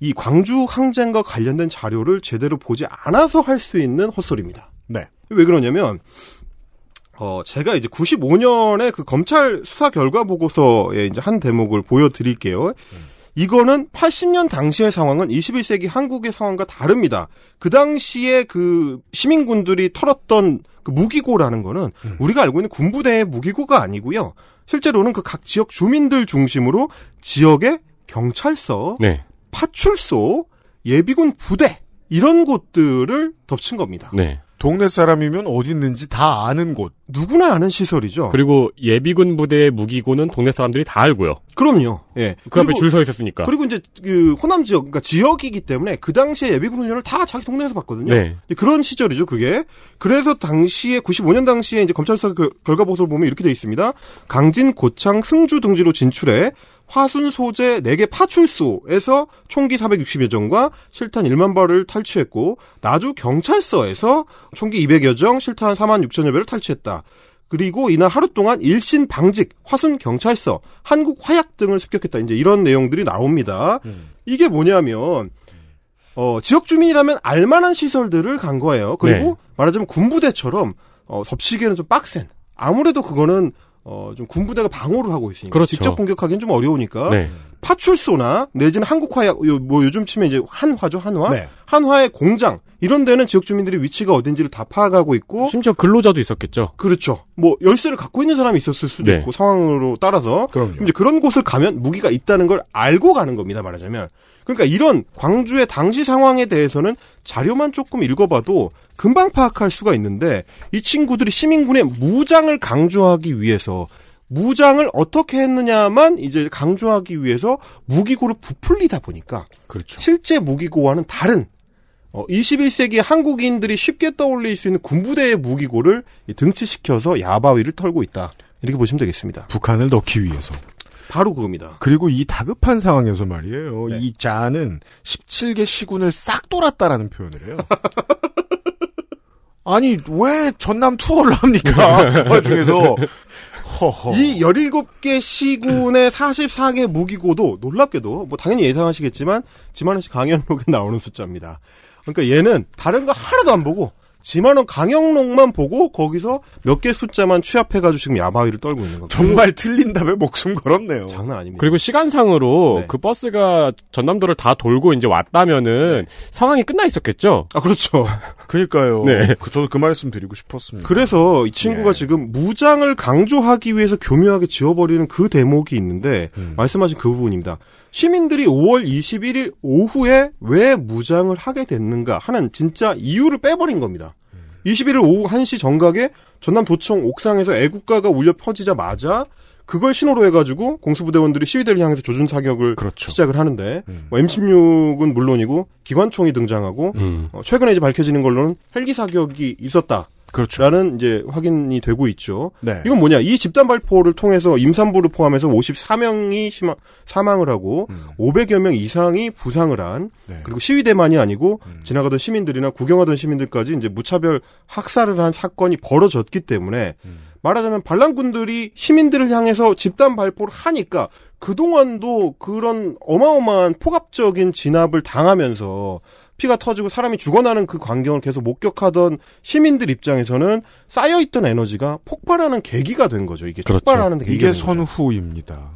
이 광주 항쟁과 관련된 자료를 제대로 보지 않아서 할 수 있는 헛소리입니다. 네. 왜 그러냐면 어 제가 이제 95년에 그 검찰 수사 결과 보고서에 이제 한 대목을 보여드릴게요. 이거는 80년 당시의 상황은 21세기 한국의 상황과 다릅니다. 그 당시에 그 시민군들이 털었던 그 무기고라는 거는 우리가 알고 있는 군부대의 무기고가 아니고요. 실제로는 그 각 지역 주민들 중심으로 지역의 경찰서, 네. 파출소, 예비군 부대 이런 곳들을 덮친 겁니다. 네. 동네 사람이면 어디 있는지 다 아는 곳. 누구나 아는 시설이죠. 그리고 예비군 부대의 무기고는 동네 사람들이 다 알고요. 그럼요. 예. 그 앞에 줄 서 있었으니까. 그리고 이제 그 호남 지역, 그러니까 지역이기 때문에 그 당시에 예비군 훈련을 다 자기 동네에서 봤거든요. 네. 그런 시절이죠, 그게. 그래서 당시에 95년 당시에 이제 검찰 수사 결- 결과 보고서를 보면 이렇게 돼 있습니다. 강진, 고창, 승주 등지로 진출해 화순 소재 4개 파출소에서 총기 460여 정과 실탄 1만 발을 탈취했고 나주 경찰서에서 총기 200여 정, 실탄 4만 6천여 배를 탈취했다. 그리고 이날 하루 동안 일신 방직, 화순 경찰서, 한국 화약 등을 습격했다. 이제 이런 내용들이 나옵니다. 이게 뭐냐면 어, 지역 주민이라면 알만한 시설들을 간 거예요. 그리고 네. 말하자면 군부대처럼 어, 덮치기에는 좀 빡센. 아무래도 그거는 어, 좀 군부대가 방어를 하고 있으니까 그렇죠. 직접 공격하기는 좀 어려우니까 네. 파출소나 내지는 한국화약 요, 뭐 요즘 치면 이제 한화죠 한화 네. 한화의 공장 이런 데는 지역 주민들이 위치가 어딘지를 다 파악하고 있고 심지어 근로자도 있었겠죠. 그렇죠 뭐 열쇠를 갖고 있는 사람이 있었을 수도 네. 있고 상황으로 따라서 그럼요. 이제 그런 곳을 가면 무기가 있다는 걸 알고 가는 겁니다 말하자면 그러니까 이런 광주의 당시 상황에 대해서는 자료만 조금 읽어봐도 금방 파악할 수가 있는데 이 친구들이 시민군의 무장을 강조하기 위해서 무장을 어떻게 했느냐만 이제 강조하기 위해서 무기고를 부풀리다 보니까 그렇죠. 실제 무기고와는 다른 어, 21세기 한국인들이 쉽게 떠올릴 수 있는 군부대의 무기고를 이 등치시켜서 야바위를 털고 있다. 이렇게 보시면 되겠습니다. 북한을 넣기 위해서. 바로 그겁니다. 그리고 이 다급한 상황에서 말이에요. 네. 이 자는 17개 시군을 싹 돌았다라는 표현을 해요. 아니 왜 전남 투어를 합니까? 그 와중에서 허허. 이 17개 시군의 44개 무기고도 놀랍게도 뭐 당연히 예상하시겠지만 지만원씨 강연록에 나오는 숫자입니다. 그러니까 얘는 다른 거 하나도 안 보고 지만원 강연록만 보고 거기서 몇 개 숫자만 취합해가지고 지금 야바위를 떨고 있는 겁니다. 정말 틀린 답에 목숨 걸었네요. 장난 아닙니다. 그리고 시간상으로 네. 그 버스가 전남도를 다 돌고 이제 왔다면은 상황이 끝나 있었겠죠. 아 그렇죠. 그러니까요. 네. 그, 저도 그 말씀 드리고 싶었습니다. 그래서 이 친구가 예. 지금 무장을 강조하기 위해서 교묘하게 지워버리는 그 대목이 있는데 음. 말씀하신 그 부분입니다. 시민들이 5월 21일 오후에 왜 무장을 하게 됐는가 하는 진짜 이유를 빼버린 겁니다. 21일 오후 1시 정각에 전남도청 옥상에서 애국가가 울려 퍼지자마자 그걸 신호로 해가지고 공수부대원들이 시위대를 향해서 조준 사격을 그렇죠. 시작을 하는데 음. 뭐 M16은 물론이고 기관총이 등장하고 음. 어, 최근에 이제 밝혀지는 걸로는 헬기 사격이 있었다. 그렇죠. 라는 이제 확인이 되고 있죠. 네. 이건 뭐냐? 이 집단 발포를 통해서 임산부를 포함해서 54명이 사망 을 하고 음. 500여 명 이상이 부상을 한 네. 그리고 시위대만이 아니고 음. 지나가던 시민들이나 구경하던 시민들까지 이제 무차별 학살을 한 사건이 벌어졌기 때문에 음. 말하자면 반란군들이 시민들을 향해서 집단 발포를 하니까 그동안도 그런 어마어마한 폭압적인 진압을 당하면서 피가 터지고 사람이 죽어나는 그 광경을 계속 목격하던 시민들 입장에서는 쌓여있던 에너지가 폭발하는 계기가 된 거죠. 이게 그렇죠. 폭발하는 계기가 이게. 선후입니다.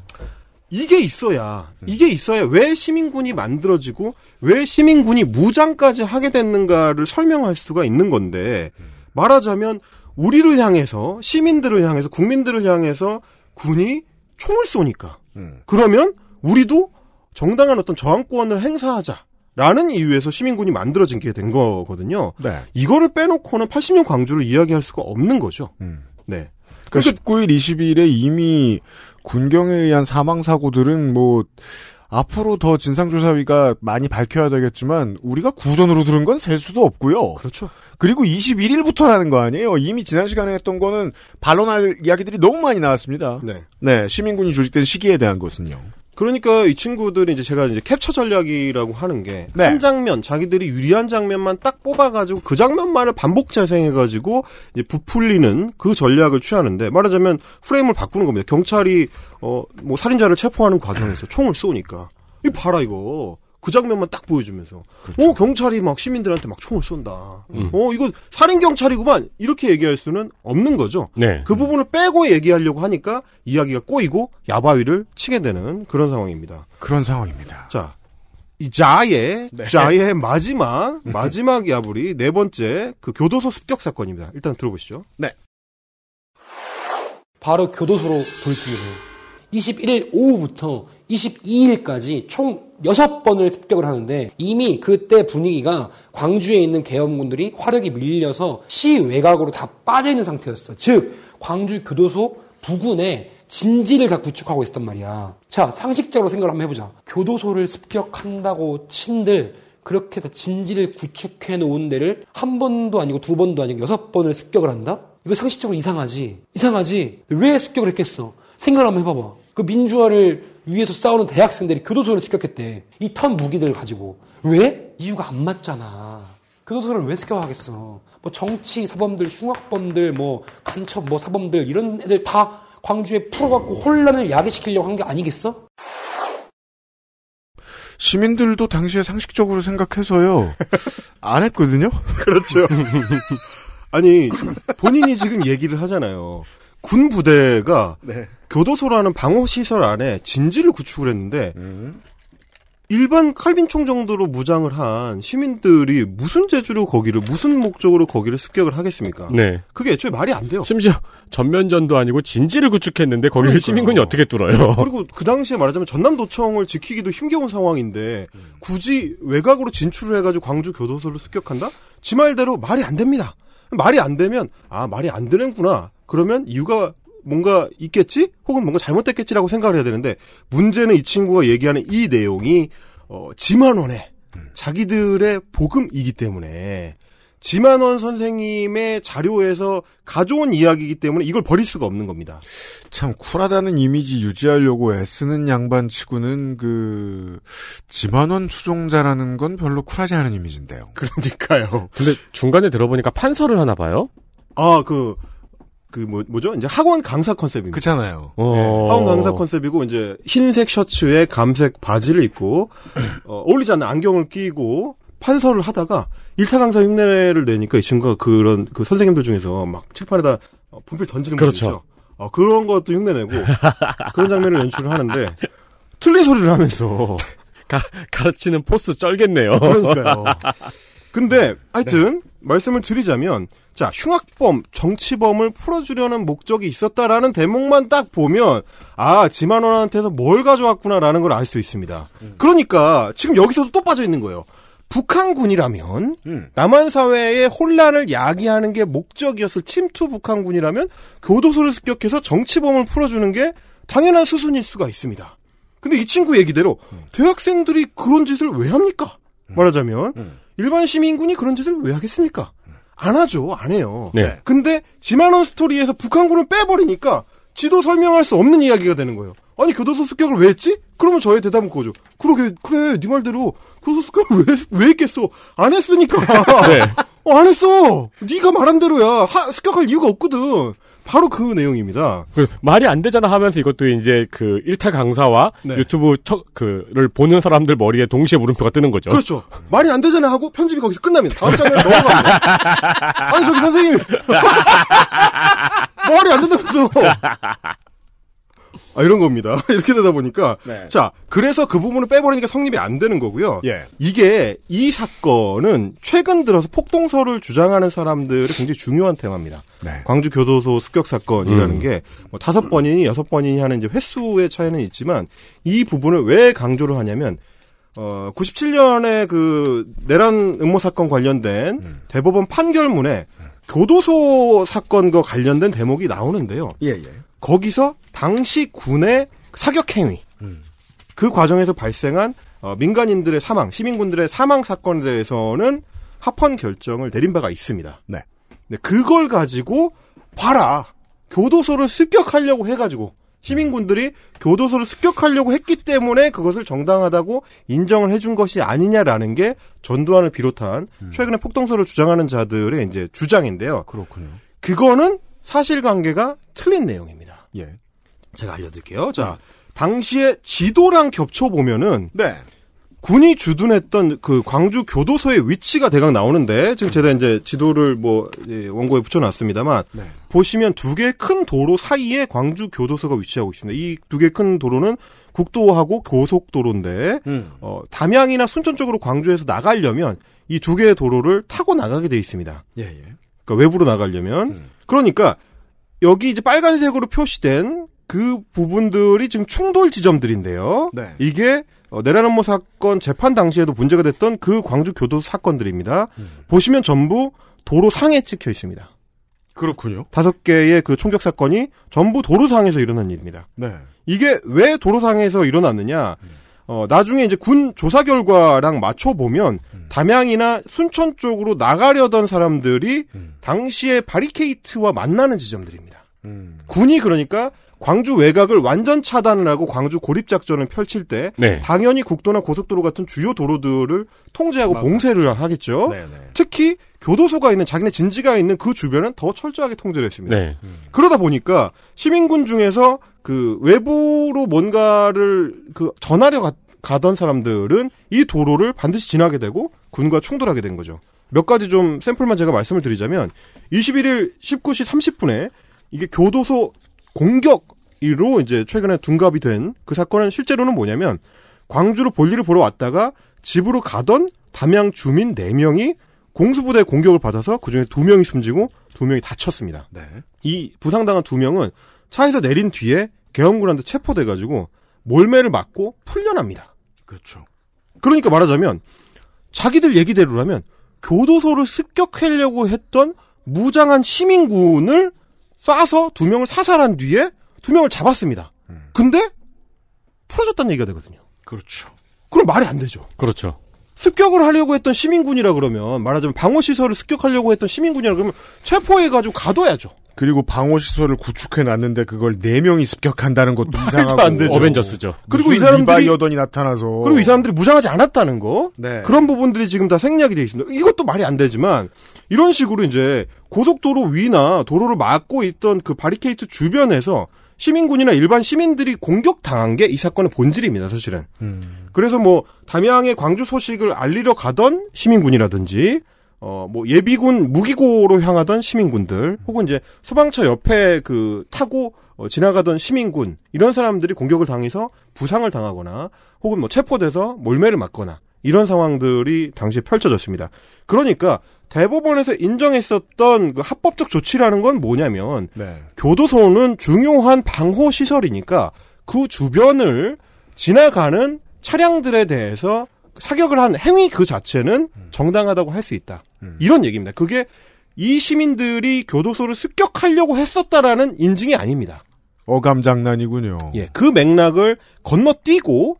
이게 있어야 이게 있어야 왜 시민군이 만들어지고 왜 시민군이 무장까지 하게 됐는가를 설명할 수가 있는 건데 말하자면 우리를 향해서 시민들을 향해서 국민들을 향해서 군이 총을 쏘니까 음. 그러면 우리도 정당한 어떤 저항권을 행사하자 라는 이유에서 시민군이 만들어진 게 된 거거든요. 네. 이거를 빼놓고는 80년 광주를 이야기할 수가 없는 거죠. 음. 네. 그러니까 19일, 20일에 이미 군경에 의한 사망 사고들은 뭐 앞으로 더 진상조사위가 많이 밝혀야 되겠지만 우리가 구전으로 들은 건 셀 수도 없고요. 그렇죠. 그리고 21일부터라는 거 아니에요. 이미 지난 시간에 했던 거는 반론할 이야기들이 너무 많이 나왔습니다. 네. 네, 시민군이 조직된 시기에 대한 것은요. 그러니까 이 친구들이 이제 제가 이제 캡처 전략이라고 하는 게한 네. 장면 자기들이 유리한 장면만 딱 뽑아가지고 그 장면만을 반복 재생해가지고 이제 부풀리는 그 전략을 취하는데 말하자면 프레임을 바꾸는 겁니다. 경찰이 어 뭐 살인자를 체포하는 과정에서 총을 쏘니까 이 봐라 이거 그 장면만 딱 보여주면서 어 경찰이 막 시민들한테 막 총을 쏜다. 음. 어 이거 살인 경찰이구만 이렇게 얘기할 수는 없는 거죠. 네. 그 부분을 빼고 얘기하려고 하니까 이야기가 꼬이고 야바위를 치게 되는 그런 상황입니다. 그런 상황입니다. 자, 이 자의 네. 자의 마지막 마지막 야불이 네 번째 그 교도소 습격 사건입니다. 일단 들어보시죠. 바로 교도소로 돌진해요. 21일 오후부터 22일까지 총 6번을 습격을 하는데 이미 그때 분위기가 광주에 있는 계엄군들이 화력이 밀려서 시 외곽으로 다 빠져있는 상태였어. 즉 광주 교도소 부근에 진지를 다 구축하고 있었단 말이야. 자 상식적으로 생각을 한번 해보자. 교도소를 습격한다고 친들 그렇게 다 진지를 구축해 놓은 데를 한 번도 아니고 두 번도 아니고 여섯 번을 습격을 한다? 이거 상식적으로 이상하지. 이상하지. 왜 습격을 했겠어? 생각을 한번 해봐봐. 그 민주화를 위해서 싸우는 대학생들이 교도소를 습격했대. 이 턴 무기들을 가지고. 왜? 이유가 안 맞잖아. 교도소를 왜 습격하겠어? 뭐 정치 사범들, 흉악범들, 뭐 간첩 뭐 사범들 이런 애들 다 광주에 풀어갖고 혼란을 야기시키려고 한 게 아니겠어? 시민들도 당시에 상식적으로 생각해서요. 안 했거든요? 그렇죠. 아니, 본인이 지금 얘기를 하잖아요. 군 부대가 네. 교도소라는 방어시설 안에 진지를 구축을 했는데, 일반 칼빈총 정도로 무장을 한 시민들이 무슨 재주로 거기를, 무슨 목적으로 거기를 습격을 하겠습니까? 네. 그게 애초에 말이 안 돼요. 심지어 전면전도 아니고 진지를 구축했는데 거기를 그러니까요. 시민군이 어떻게 뚫어요? 그리고 그 당시에 말하자면 전남도청을 지키기도 힘겨운 상황인데 굳이 외곽으로 진출을 해가지고 광주 교도소를 습격한다? 지 말대로 말이 안 됩니다. 말이 안 되면 아 말이 안 되는구나. 그러면 이유가 뭔가 있겠지? 혹은 뭔가 잘못됐겠지라고 생각을 해야 되는데 문제는 이 친구가 얘기하는 이 내용이 어, 지만원의 자기들의 복음이기 때문에 지만원 선생님의 자료에서 가져온 이야기이기 때문에 이걸 버릴 수가 없는 겁니다. 참 쿨하다는 이미지 유지하려고 애쓰는 양반 치고는 그 지만원 추종자라는 건 별로 쿨하지 않은 이미지인데요. 그러니까요. 근데 중간에 들어보니까 판서를 하나 봐요? 아, 그, 그, 뭐, 뭐죠? 이제 학원 강사 컨셉입니다. 그렇잖아요. 어. 네, 학원 강사 컨셉이고, 이제 흰색 셔츠에 감색 바지를 입고, 어, 어울리지 않는 안경을 끼고, 판서를 하다가, 일타 강사 흉내를 내니까 이 친구가 그런, 그 선생님들 중에서 막 칠판에다 어, 분필 던지는 거 그렇죠. 있죠. 어, 그런 것도 흉내내고, 그런 장면을 연출을 하는데, 틀린 소리를 하면서, 가, 가르치는 포스 쩔겠네요. 그러니까요. 근데 하여튼 말씀을 드리자면 자 흉악범 정치범을 풀어주려는 목적이 있었다라는 대목만 딱 보면 아 지만원한테서 뭘 가져왔구나라는 걸 알 수 있습니다. 그러니까 지금 여기서도 또 빠져 있는 거예요. 북한군이라면 남한 사회의 혼란을 야기하는 게 목적이었을 침투 북한군이라면 교도소를 습격해서 정치범을 풀어주는 게 당연한 수순일 수가 있습니다. 근데 이 친구 얘기대로 대학생들이 그런 짓을 왜 합니까? 말하자면 일반 시민군이 그런 짓을 왜 하겠습니까? 안 하죠, 안 해요. 네. 근데 지만원 스토리에서 북한군을 빼버리니까 지도 설명할 수 없는 이야기가 되는 거예요. 아니 교도소 습격을 왜 했지? 그러면 저의 대답은 그거죠. 그러게 그래 네 말대로 교도소 습격을 왜, 왜 했겠어? 안 했으니까. 네. 어, 안 했어. 네가 말한 대로야. 하, 습격할 이유가 없거든. 바로 그 내용입니다. 그 말이 안 되잖아 하면서 이것도 이제 그 일타 강사와 네. 유튜브 첫 그를 보는 사람들 머리에 동시에 물음표가 뜨는 거죠. 그렇죠. 말이 안 되잖아 하고 편집이 거기서 끝납니다. 다음 장면 넘어갑니다. 아니 저기 선생님 말이 안 된다면서. 아 이런 겁니다. 이렇게 되다 보니까 네. 자 그래서 그 부분을 빼버리니까 성립이 안 되는 거고요. 예. 이게 이 사건은 최근 들어서 폭동설을 주장하는 사람들의 굉장히 중요한 테마입니다. 네. 광주 교도소 습격 사건이라는 음. 게뭐 다섯 번이니 여섯 번이니 하는 이제 횟수의 차이는 있지만 이 부분을 왜 강조를 하냐면 어 97년에 그 내란 음모 사건 관련된 대법원 판결문에 교도소 사건과 관련된 대목이 나오는데요. 예, 예. 거기서 당시 군의 사격 행위 그 과정에서 발생한 어, 민간인들의 사망, 시민군들의 사망 사건에 대해서는 합헌 결정을 내린 바가 있습니다. 네. 네, 그걸 가지고 봐라 교도소를 습격하려고 해가지고 시민군들이 교도소를 습격하려고 했기 때문에 그것을 정당하다고 인정을 해준 것이 아니냐라는 게 전두환을 비롯한 최근에 폭동설을 주장하는 자들의 이제 주장인데요. 그렇군요. 그거는 사실관계가 틀린 내용입니다. 예. 제가 알려드릴게요. 자, 당시에 지도랑 겹쳐 보면은 네. 군이 주둔했던 그 광주 교도소의 위치가 대강 나오는데 지금 제가 이제 지도를 뭐 예, 원고에 붙여놨습니다만 네. 보시면 두 개의 큰 도로 사이에 광주 교도소가 위치하고 있습니다. 이 두 개의 큰 도로는 국도하고 고속도로인데 음. 어, 담양이나 순천 쪽으로 광주에서 나가려면 이 두 개의 도로를 타고 나가게 돼 있습니다. 예, 예. 그러니까 외부로 나가려면 그러니까 여기 이제 빨간색으로 표시된 그 부분들이 지금 충돌 지점들인데요. 네. 이게 어, 내란 음모 사건 재판 당시에도 문제가 됐던 그 광주 교도소 사건들입니다. 보시면 전부 도로 상에 찍혀 있습니다. 그렇군요. 다섯 개의 그 총격 사건이 전부 도로상에서 일어난 일입니다. 네. 이게 왜 도로상에서 일어났느냐? 어, 나중에 이제 군 조사 결과랑 맞춰보면, 담양이나 순천 쪽으로 나가려던 사람들이 당시에 바리케이트와 만나는 지점들입니다. 음. 군이 그러니까 광주 외곽을 완전 차단을 하고 광주 고립 작전을 펼칠 때 네. 당연히 국도나 고속도로 같은 주요 도로들을 통제하고 막- 봉쇄를 하겠죠. 네네. 특히 교도소가 있는 자기네 진지가 있는 그 주변은 더 철저하게 통제를 했습니다. 네. 그러다 보니까 시민군 중에서 그 외부로 뭔가를 그 전하려 가, 가던 사람들은 이 도로를 반드시 지나게 되고 군과 충돌하게 된 거죠. 몇 가지 좀 샘플만 제가 말씀을 드리자면 21일 19시 30분에 이게 교도소 공격으로 이제 최근에 둔갑이 된 그 사건은 실제로는 뭐냐면 광주로 볼일을 보러 왔다가 집으로 가던 담양 주민 4명이 공수부대 공격을 받아서 그중에 2명이 숨지고 2명이 다쳤습니다. 네. 이 부상당한 두 명은 차에서 내린 뒤에 계엄군한테 체포돼가지고 몰매를 맞고 풀려납니다. 그렇죠. 그러니까 말하자면 자기들 얘기대로라면 교도소를 습격하려고 했던 무장한 시민군을 쏴서 두 명을 사살한 뒤에 두 명을 잡았습니다. 근데 풀어줬다는 얘기가 되거든요. 그렇죠. 그럼 말이 안 되죠. 그렇죠. 습격을 하려고 했던 시민군이라 그러면 말하자면 방어시설을 습격하려고 했던 시민군이라 그러면 체포해 가지고 가둬야죠. 그리고 방어시설을 구축해 놨는데 그걸 네 명이 습격한다는 것도 이상하고 안 되죠. 어벤져스죠. 그리고 이 사람들이 리바이어던이 나타나서 그리고 이 사람들이 무장하지 않았다는 거. 네. 그런 부분들이 지금 다 생략이 돼 있습니다. 이것도 말이 안 되지만 이런 식으로 이제 고속도로 위나 도로를 막고 있던 그 바리케이트 주변에서 시민군이나 일반 시민들이 공격당한 게 이 사건의 본질입니다, 사실은. 음. 그래서 뭐 담양의 광주 소식을 알리러 가던 시민군이라든지 어 뭐 예비군 무기고로 향하던 시민군들 혹은 이제 소방차 옆에 그 타고 어, 지나가던 시민군 이런 사람들이 공격을 당해서 부상을 당하거나 혹은 뭐 체포돼서 몰매를 맞거나 이런 상황들이 당시에 펼쳐졌습니다. 그러니까 대법원에서 인정했었던 그 합법적 조치라는 건 뭐냐면 네. 교도소는 중요한 방호 시설이니까 그 주변을 지나가는 차량들에 대해서 사격을 한 행위 그 자체는 정당하다고 할 수 있다. 이런 얘기입니다. 그게 이 시민들이 교도소를 습격하려고 했었다라는 인증이 아닙니다. 어감 장난이군요. 예, 그 맥락을 건너뛰고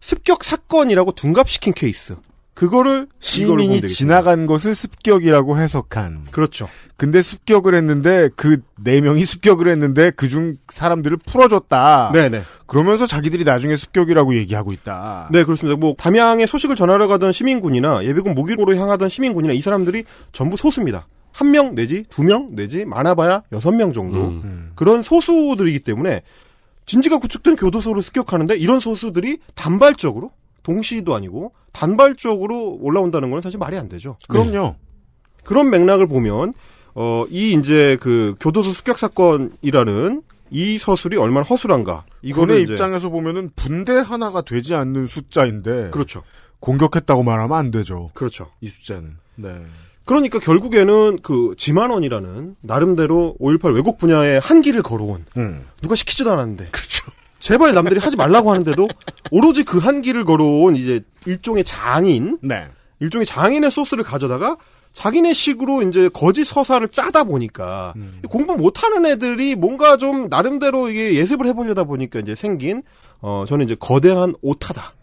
습격 사건이라고 둔갑시킨 케이스. 그거를 시민이. 지나간 것을 습격이라고 해석한. 그렇죠. 근데 습격을 했는데 그 네 명이 습격을 했는데 그중 사람들을 풀어줬다. 네네. 그러면서 자기들이 나중에 습격이라고 얘기하고 있다. 네, 그렇습니다. 뭐 담양에 소식을 전하러 가던 시민군이나 예비군 무기고로 향하던 시민군이나 이 사람들이 전부 소수입니다. 한 명 내지 두 명 내지 많아봐야 여섯 명 정도 음. 그런 소수들이기 때문에 진지가 구축된 교도소를 습격하는데 이런 소수들이 단발적으로 동시도 아니고 단발적으로 올라온다는 건 사실 말이 안 되죠. 그럼요. 그런 맥락을 보면 어, 이 이제 그 교도소 습격 사건이라는 이 서술이 얼마나 허술한가. 이거는 입장에서 보면은 분대 하나가 되지 않는 숫자인데 그렇죠. 공격했다고 말하면 안 되죠. 그렇죠. 이 숫자는. 네. 그러니까 결국에는 그 지만원이라는 나름대로 5.18 왜곡 분야의 한길을 걸어온 음. 누가 시키지도 않았는데 그렇죠. 제발 남들이 하지 말라고 하는데도 오로지 그 한 길을 걸어온 이제 일종의 장인 네. 일종의 장인의 소스를 가져다가 자기네 식으로 이제 거짓 서사를 짜다 보니까 음. 공부 못하는 애들이 뭔가 좀 나름대로 이게 예습을 해보려다 보니까 이제 생긴 어 저는 이제 거대한 오타다.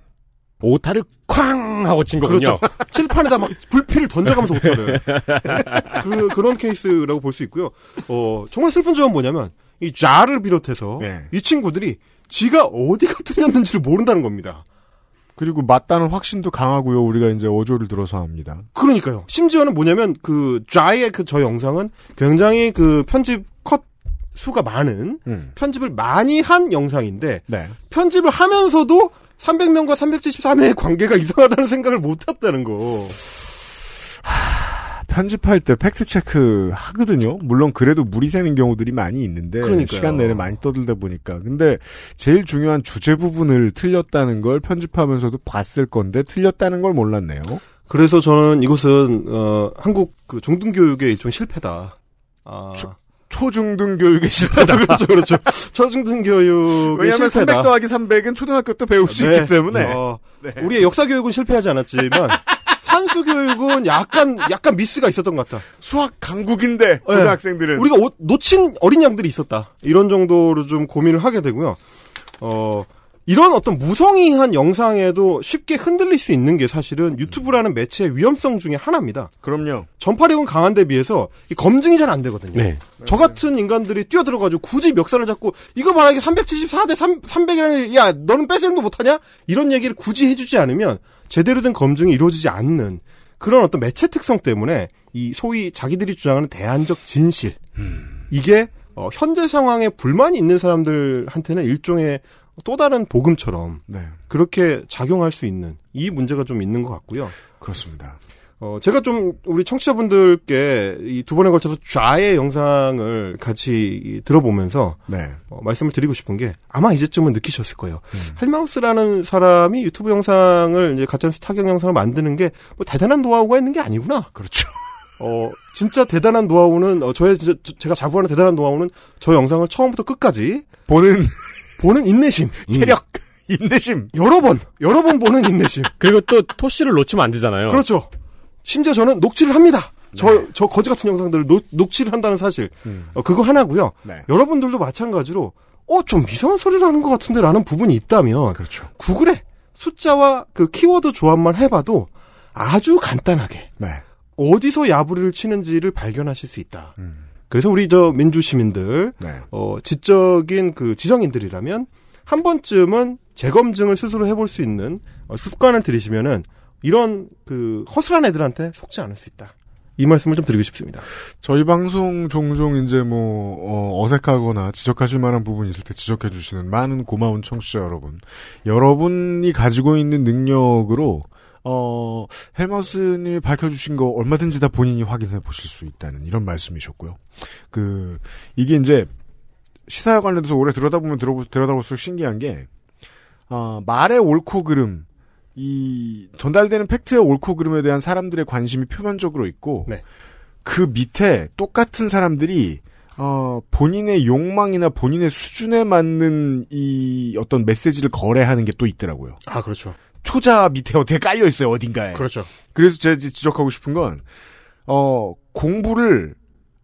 오타를 쾅 하고 친 거군요. 그렇죠. 칠판에다 막 불피를 던져가면서 오타를. 그, 그런 케이스라고 볼 수 있고요. 어, 정말 슬픈 점은 뭐냐면, 이 자를 비롯해서, 네. 이 친구들이 지가 어디가 틀렸는지를 모른다는 겁니다. 그리고 맞다는 확신도 강하고요. 우리가 이제 어조를 들어서 합니다. 그러니까요. 심지어는 뭐냐면, 그, 좌의 그 저 영상은 굉장히 그 편집 컷 수가 많은, 음. 편집을 많이 한 영상인데, 네. 편집을 하면서도 300명과 373회의 관계가 이상하다는 생각을 못 했다는 거. 편집할 때 팩트 체크 하거든요. 물론 그래도 물이 새는 경우들이 많이 있는데 그러니까요. 시간 내내 많이 떠들다 보니까. 근데 제일 중요한 주제 부분을 틀렸다는 걸 편집하면서도 봤을 건데 틀렸다는 걸 몰랐네요. 그래서 저는 이것은 어, 한국 그 중등 교육의 일종 실패다. 아, 초중등 교육의 실패다. 그렇죠, 그렇죠. 초중등 교육의 왜냐하면 실패다. 300 더하기 300은 초등학교 때 배울 수 네. 있기 때문에. 어, 우리의 역사 교육은 실패하지 않았지만 산수 교육은 약간 약간 미스가 있었던 것 같다. 수학 강국인데 고등학생들은 우리가 오- 놓친 어린 양들이 있었다. 이런 정도로 좀 고민을 하게 되고요. 어 이런 어떤 무성의한 영상에도 쉽게 흔들릴 수 있는 게 사실은 유튜브라는 매체의 위험성 중에 하나입니다. 그럼요. 전파력은 강한 데 비해서 이 검증이 잘 안 되거든요. 네. 저 같은 인간들이 뛰어들어가지고 굳이 멱살을 잡고 이거 봐라 이게 374대 3, 300이라는 야 너는 뺏으도 못하냐? 이런 얘기를 굳이 해주지 않으면 제대로 된 검증이 이루어지지 않는 그런 어떤 매체 특성 때문에 이 소위 자기들이 주장하는 대안적 진실 이게 어, 현재 상황에 불만이 있는 사람들한테는 일종의 또 다른 복음처럼 네. 그렇게 작용할 수 있는 이 문제가 좀 있는 것 같고요. 그렇습니다. 어, 제가 좀 우리 청취자분들께 이 두 번에 걸쳐서 좌의 영상을 같이 이 들어보면서 네. 어, 말씀을 드리고 싶은 게 아마 이제쯤은 느끼셨을 거예요. 헬마우스라는 사람이 유튜브 영상을 이제 가짜뉴스 타격 영상을 만드는 게 뭐 대단한 노하우가 있는 게 아니구나. 그렇죠. 어, 진짜 대단한 노하우는 어, 저의 진짜 저- 제가 자부하는 대단한 노하우는 저 영상을 처음부터 끝까지 보는 보는 인내심, 체력, 인내심. 여러 번 여러 번 보는 인내심. 그리고 또 토시를 놓치면 안 되잖아요. 그렇죠. 심지어 저는 녹취를 합니다. 저, 저 거지 같은 영상들을 녹, 녹취를 한다는 사실. 어, 그거 하나고요. 네. 여러분들도 마찬가지로, 어, 좀 이상한 소리를 하는 것 같은데 라는 부분이 있다면, 그렇죠. 구글에 숫자와 그 키워드 조합만 해봐도 아주 간단하게 네. 어디서 야부리를 치는지를 발견하실 수 있다. 음. 그래서 우리 저 민주 시민들, 네. 어, 지적인 그 지성인들이라면 한 번쯤은 재검증을 스스로 해볼 수 있는 어, 습관을 들이시면은 이런 그 허술한 애들한테 속지 않을 수 있다. 이 말씀을 좀 드리고 싶습니다. 저희 방송 종종 이제 뭐 어, 색하거나 지적하실 만한 부분이 있을 때 지적해 주시는 많은 고마운 청취자 여러분. 여러분이 가지고 있는 능력으로 어 헬머스님이 밝혀주신 거 얼마든지 다 본인이 확인해 보실 수 있다는 이런 말씀이셨고요. 그 이게 이제 시사와 관련돼서 오래 들여다보면 들어보, 들여다볼수록 신기한 게 어, 말의 옳고 그름 이 전달되는 팩트의 옳고 그름에 대한 사람들의 관심이 표면적으로 있고 네. 그 밑에 똑같은 사람들이 어, 본인의 욕망이나 본인의 수준에 맞는 이 어떤 메시지를 거래하는 게 또 있더라고요. 아, 그렇죠. 초자 밑에 어떻게 깔려 있어요 어딘가에. 그렇죠. 그래서 제가 지적하고 싶은 건 어, 공부를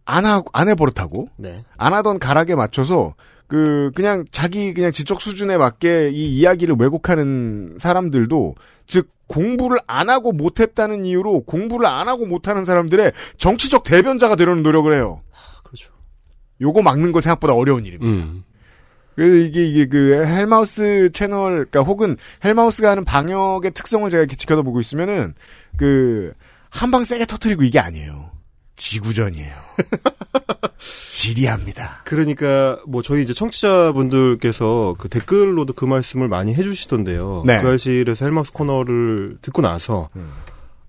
안 하고 안 해버릇하고 네. 안 하던 가락에 맞춰서 그 그냥 자기 그냥 지적 수준에 맞게 이 이야기를 왜곡하는 사람들도 즉 공부를 안 하고 못했다는 이유로 공부를 안 하고 못하는 사람들의 정치적 대변자가 되려는 노력을 해요. 그렇죠. 요거 막는 거 생각보다 어려운 일입니다. 음. 그래서 이게 이게 그 헬마우스 채널 그러니까 혹은 헬마우스가 하는 방역의 특성을 제가 이렇게 지켜보고 있으면은 그 한 방 세게 터트리고 이게 아니에요. 지구전이에요. 지리합니다. 그러니까 뭐 저희 이제 청취자분들께서 그 댓글로도 그 말씀을 많이 해주시던데요. 네. 그 알실에서 헬마우스 코너를 듣고 나서 음.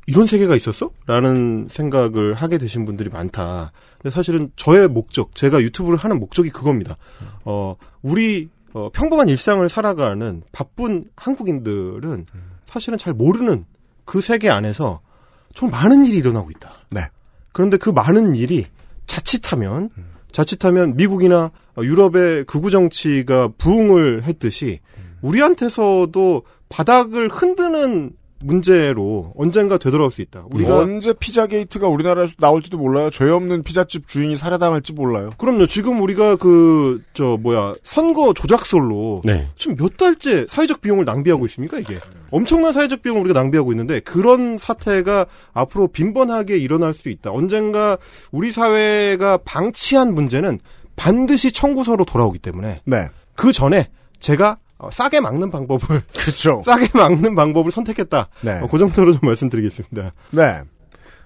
이런 세계가 있었어? 라는 생각을 하게 되신 분들이 많다. 근데 사실은 저의 목적, 제가 유튜브를 하는 목적이 그겁니다. 어, 우리 어, 평범한 일상을 살아가는 바쁜 한국인들은 사실은 잘 모르는 그 세계 안에서 좀 많은 일이 일어나고 있다. 네. 그런데 그 많은 일이 자칫하면 자칫하면 미국이나 유럽의 극우 정치가 부흥을 했듯이 우리한테서도 바닥을 흔드는 문제로 언젠가 되돌아올 수 있다. 우리가 언제 피자 게이트가 우리나라에서 나올지도 몰라요. 죄 없는 피자집 주인이 살해당할지 몰라요. 그럼요. 지금 우리가 그 저 뭐야 선거 조작설로 네. 지금 몇 달째 사회적 비용을 낭비하고 있습니까 이게 엄청난 사회적 비용을 우리가 낭비하고 있는데 그런 사태가 앞으로 빈번하게 일어날 수 있다. 언젠가 우리 사회가 방치한 문제는 반드시 청구서로 돌아오기 때문에 네. 그 전에 제가 어, 싸게 막는 방법을 그렇죠. 싸게 막는 방법을 선택했다. 네. 어, 그 정도로 좀 말씀드리겠습니다. 네.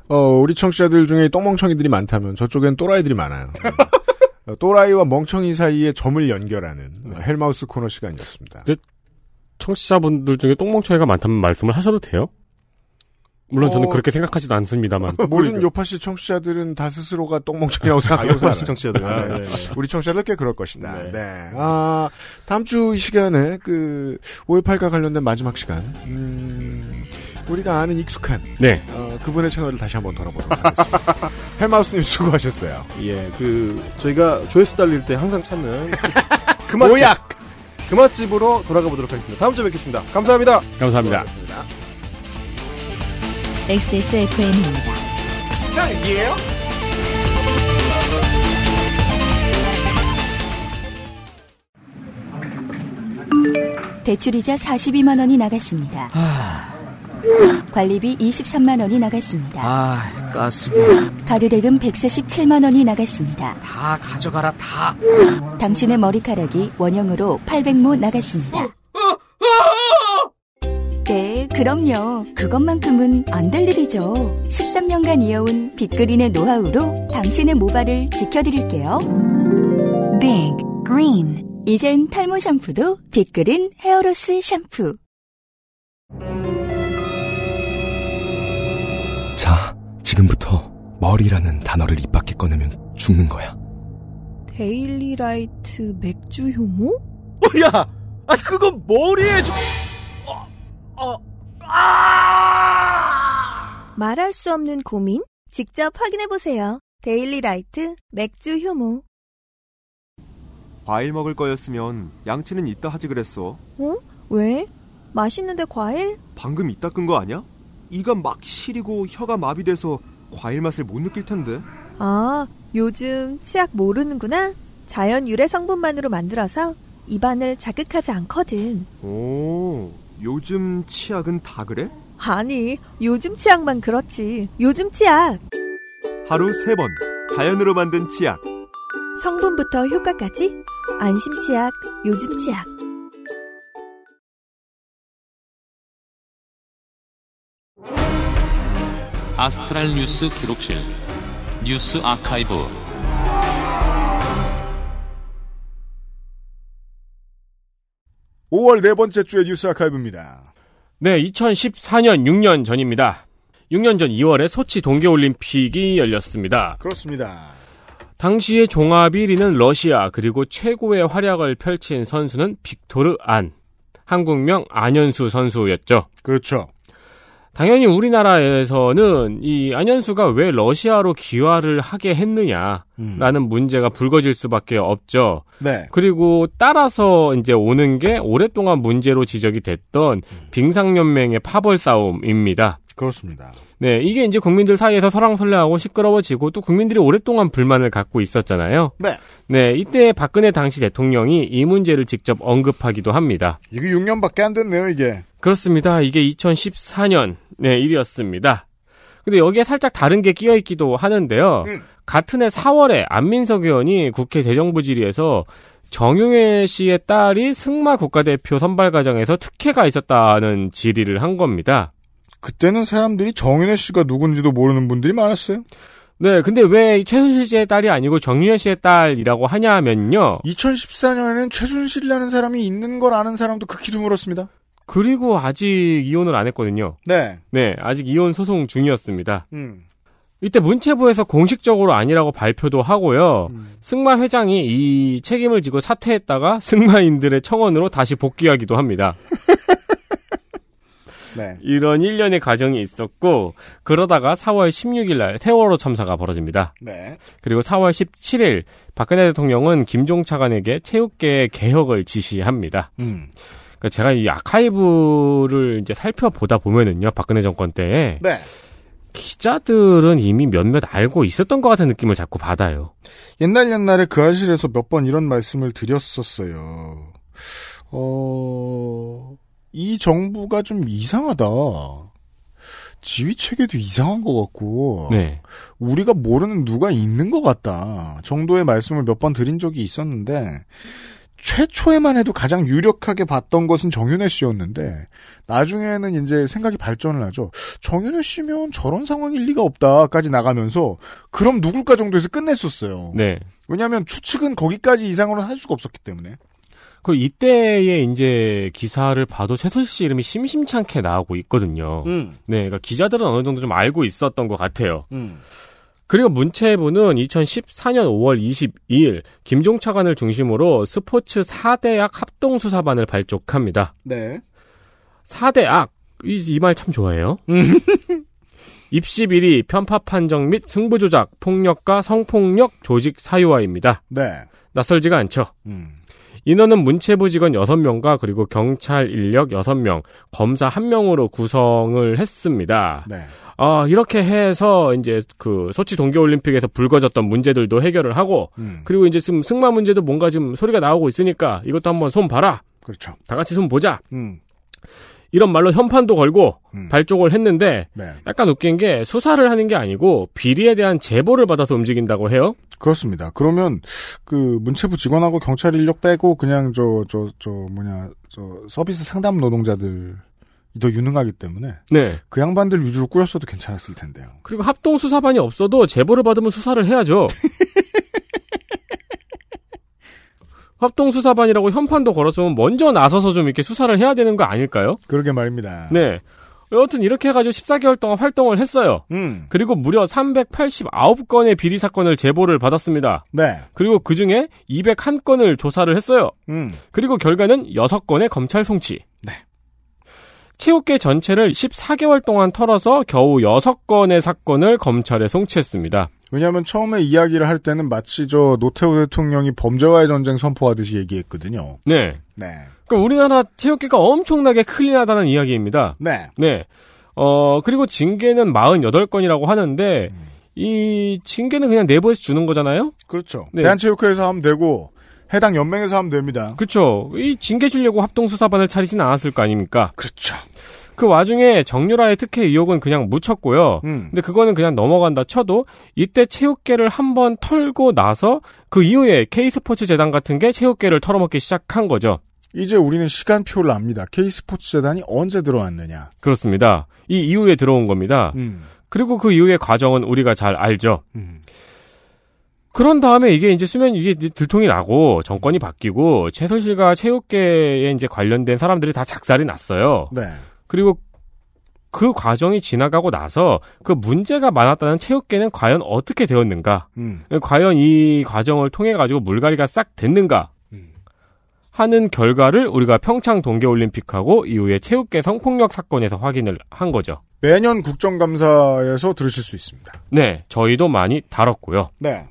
어, 우리 청취자들 중에 똥멍청이들이 많다면 저쪽엔 또라이들이 많아요. 어, 또라이와 멍청이 사이에 점을 연결하는 어, 헬마우스 코너 시간이었습니다. 청취자분들 중에 똥멍청이가 많다면 말씀을 하셔도 돼요? 물론 저는 어. 그렇게 생각하지도 않습니다만. 모든 요파시 청취자들은 다 스스로가 똥멍청이라고 아, 생각하고 요파 살아요. 시 청취자들. 아, 네. 네, 네. 우리 청취자들 꽤 그럴 것이다. 네. 네. 아, 다음 주 이 시간에 그 5.18과 관련된 마지막 시간. 음, 우리가 아는 익숙한 네. 어, 그분의 채널을 다시 한번 돌아보도록 하겠습니다. 헬마우스님 수고하셨어요. 예, 그 저희가 조회수 달릴 때 항상 찾는 그 맛집, 모약! 그 맛집으로 돌아가 보도록 하겠습니다. 다음 주에 뵙겠습니다. 감사합니다. 감사합니다. XSFM입니다. 딸기예요? 대출이자 42만 원이 나갔습니다. 관리비 23만 원이 나갔습니다. 아, 가스비. 카드 대금 147만 원이 나갔습니다. 다 가져가라, 다. 당신의 머리카락이 원형으로 800모 나갔습니다. 네, 그럼요. 그것만큼은 안 될 일이죠. 13년간 이어온 빅그린의 노하우로 당신의 모발을 지켜드릴게요. Big Green 이젠 탈모 샴푸도 빅그린 헤어로스 샴푸. 자, 지금부터 머리라는 단어를 입 밖에 꺼내면 죽는 거야. 데일리 라이트 맥주 효모? 어, 야! 아, 그건 머리에 좀. 어, 어, 아! 말할 수 없는 고민? 직접 확인해보세요. 데일리 라이트 맥주 효모. 과일 먹을 거였으면 양치는 이따 하지 그랬어. 어? 왜? 맛있는데 과일? 방금 이따 끈 거 아니야? 이가 막 시리고 혀가 마비돼서 과일 맛을 못 느낄 텐데. 아, 요즘 치약 모르는구나? 자연 유래 성분만으로 만들어서 입안을 자극하지 않거든. 오, 요즘 치약은 다 그래? 아니, 요즘 치약만 그렇지. 요즘 치약! 하루 세 번 자연으로 만든 치약. 성분부터 효과까지 안심 치약, 요즘 치약. 아스트랄 뉴스 기록실 뉴스 아카이브 5월 네 번째 주의 뉴스 아카이브입니다. 네, 2014년 6년 전입니다. 6년 전 2월에 소치 동계올림픽이 열렸습니다. 그렇습니다. 당시에 종합 1위는 러시아 그리고 최고의 활약을 펼친 선수는 빅토르 안 한국명 안현수 선수였죠. 그렇죠. 당연히 우리나라에서는 이 안현수가 왜 러시아로 귀화를 하게 했느냐라는 음. 문제가 불거질 수밖에 없죠. 네. 그리고 따라서 이제 오는 게 오랫동안 문제로 지적이 됐던 빙상연맹의 파벌 싸움입니다. 그렇습니다. 네, 이게 이제 국민들 사이에서 설왕설래하고 시끄러워지고 또 국민들이 오랫동안 불만을 갖고 있었잖아요. 네. 네, 이때 박근혜 당시 대통령이 이 문제를 직접 언급하기도 합니다. 이게 6년밖에 안 됐네요, 이게. 그렇습니다. 이게 2014년 네, 일이었습니다. 근데 여기에 살짝 다른 게 끼어 있기도 하는데요. 음. 같은 해 4월에 안민석 의원이 국회 대정부 질의에서 정용회 씨의 딸이 승마 국가대표 선발 과정에서 특혜가 있었다는 질의를 한 겁니다. 그때는 사람들이 정윤혜 씨가 누군지도 모르는 분들이 많았어요. 네, 근데 왜 최순실 씨의 딸이 아니고 정윤혜 씨의 딸이라고 하냐면요. 2014년에는 최순실이라는 사람이 있는 걸 아는 사람도 극히 드물었습니다. 그리고 아직 이혼을 안 했거든요. 네. 네, 아직 이혼 소송 중이었습니다. 음. 이때 문체부에서 공식적으로 아니라고 발표도 하고요. 음. 승마 회장이 이 책임을 지고 사퇴했다가 승마인들의 청원으로 다시 복귀하기도 합니다. 네. 이런 일련의 과정이 있었고 그러다가 4월 16일 날 세월호 참사가 벌어집니다. 네. 그리고 4월 17일 박근혜 대통령은 김종 차관에게 체육계 개혁을 지시합니다. 음. 그러니까 제가 이 아카이브를 이제 살펴보다 보면은요, 박근혜 정권 때 네. 기자들은 이미 몇몇 알고 있었던 것 같은 느낌을 자꾸 받아요. 옛날 옛날에 그 아실에서 몇 번 이런 말씀을 드렸었어요. 어, 이 정부가 좀 이상하다. 지휘 체계도 이상한 것 같고, 네. 우리가 모르는 누가 있는 것 같다. 정도의 말씀을 몇 번 드린 적이 있었는데, 최초에만 해도 가장 유력하게 봤던 것은 정윤혜 씨였는데 나중에는 이제 생각이 발전을 하죠. 정윤혜 씨면 저런 상황일 리가 없다까지 나가면서 그럼 누굴까 정도에서 끝냈었어요. 네. 왜냐하면 추측은 거기까지 이상으로는 할 수가 없었기 때문에. 그 이때의 이제 기사를 봐도 최순실 씨 이름이 심심찮게 나오고 있거든요. 음. 네, 그러니까 기자들은 어느 정도 좀 알고 있었던 것 같아요. 음. 그리고 문체부는 2014년 5월 22일 김종 차관을 중심으로 스포츠 4대학 합동 수사반을 발족합니다. 네. 4대학 이 말 참 좋아해요. 입시 비리, 편파 판정 및 승부 조작, 폭력과 성폭력 조직 사유화입니다. 네. 낯설지가 않죠. 음. 인원은 문체부 직원 6명과 그리고 경찰 인력 6명, 검사 1명으로 구성을 했습니다. 네. 아, 이렇게 해서 이제 그 소치 동계올림픽에서 불거졌던 문제들도 해결을 하고 음. 그리고 이제 지금 승마 문제도 뭔가 좀 소리가 나오고 있으니까 이것도 한번 손 봐라. 그렇죠. 다 같이 좀 보자. 음. 이런 말로 현판도 걸고 음. 발족을 했는데 네. 약간 웃긴 게 수사를 하는 게 아니고 비리에 대한 제보를 받아서 움직인다고 해요. 그렇습니다. 그러면 그 문체부 직원하고 경찰 인력 빼고 그냥 저 저 저 뭐냐 저 서비스 상담 노동자들이 더 유능하기 때문에 네. 그 양반들 위주로 꾸렸어도 괜찮았을 텐데요. 그리고 합동 수사반이 없어도 제보를 받으면 수사를 해야죠. 합동 수사반이라고 현판도 걸었으면 먼저 나서서 좀 이렇게 수사를 해야 되는 거 아닐까요? 그러게 말입니다. 네. 여하튼 이렇게 해가지고 14개월 동안 활동을 했어요. 음. 그리고 무려 389건의 비리 사건을 제보를 받았습니다. 네. 그리고 그 중에 201건을 조사를 했어요. 음. 그리고 결과는 6건의 검찰 송치. 네. 체육계 전체를 14개월 동안 털어서 겨우 6건의 사건을 검찰에 송치했습니다. 왜냐하면 처음에 이야기를 할 때는 마치 저 노태우 대통령이 범죄와의 전쟁 선포하듯이 얘기했거든요. 네. 네. 그럼 우리나라 체육계가 엄청나게 클린하다는 이야기입니다. 네. 네. 어, 그리고 징계는 48건이라고 하는데, 이 징계는 그냥 내부에서 주는 거잖아요? 그렇죠. 네. 대한체육회에서 하면 되고 해당 연맹에서 하면 됩니다. 그쵸. 이 징계 주려고 합동수사반을 차리진 않았을 거 아닙니까? 그렇죠. 그 와중에 정유라의 특혜 의혹은 그냥 묻혔고요. 음. 근데 그거는 그냥 넘어간다 쳐도 이때 체육계를 한번 털고 나서 그 이후에 K스포츠 재단 같은 게 체육계를 털어먹기 시작한 거죠. 이제 우리는 시간표를 압니다. K스포츠 재단이 언제 들어왔느냐. 그렇습니다. 이 이후에 들어온 겁니다. 음. 그리고 그 이후의 과정은 우리가 잘 알죠. 음. 그런 다음에 이게 이제 수면 이게 들통이 나고 정권이 바뀌고 최순실과 체육계에 이제 관련된 사람들이 다 작살이 났어요. 네. 그리고 그 과정이 지나가고 나서 그 문제가 많았다는 체육계는 과연 어떻게 되었는가? 음. 과연 이 과정을 통해 가지고 물갈이가 싹 됐는가? 하는 결과를 우리가 평창 동계올림픽하고 이후에 체육계 성폭력 사건에서 확인을 한 거죠. 매년 국정감사에서 들으실 수 있습니다. 네, 저희도 많이 다뤘고요. 네.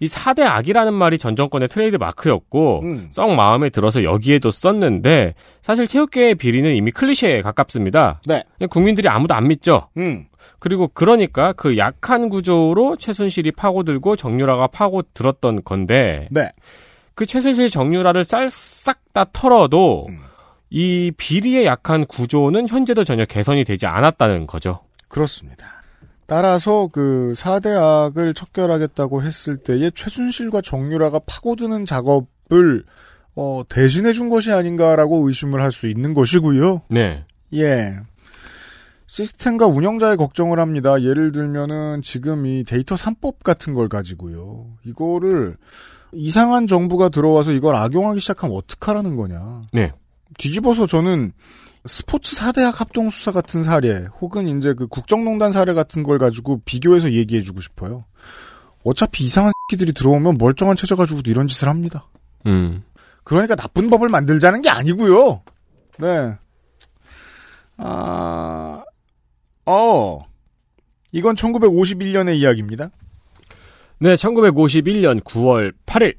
이 4대 악이라는 말이 전 정권의 트레이드 마크였고 음. 썩 마음에 들어서 여기에도 썼는데 사실 체육계의 비리는 이미 클리셰에 가깝습니다. 네. 국민들이 아무도 안 믿죠. 음. 그리고 그러니까 그 약한 구조로 최순실이 파고들고 정유라가 파고들었던 건데 네. 그 최순실 정유라를 싹다 털어도 음. 이 비리의 약한 구조는 현재도 전혀 개선이 되지 않았다는 거죠. 그렇습니다. 따라서 그 4대 악을 척결하겠다고 했을 때에 최순실과 정유라가 파고드는 작업을 어, 대신해 준 것이 아닌가라고 의심을 할 수 있는 것이고요. 네. 예. 시스템과 운영자의 걱정을 합니다. 예를 들면은 지금 이 데이터 3법 같은 걸 가지고요. 이거를 이상한 정부가 들어와서 이걸 악용하기 시작하면 어떡하라는 거냐. 네. 뒤집어서 저는 스포츠 4대학 합동수사 같은 사례, 혹은 이제 그 국정농단 사례 같은 걸 가지고 비교해서 얘기해주고 싶어요. 어차피 이상한 새끼들이 들어오면 멀쩡한 체제 가지고도 이런 짓을 합니다. 음. 그러니까 나쁜 법을 만들자는 게 아니고요. 네. 아, 어. 이건 1951년의 이야기입니다. 네, 1951년 9월 8일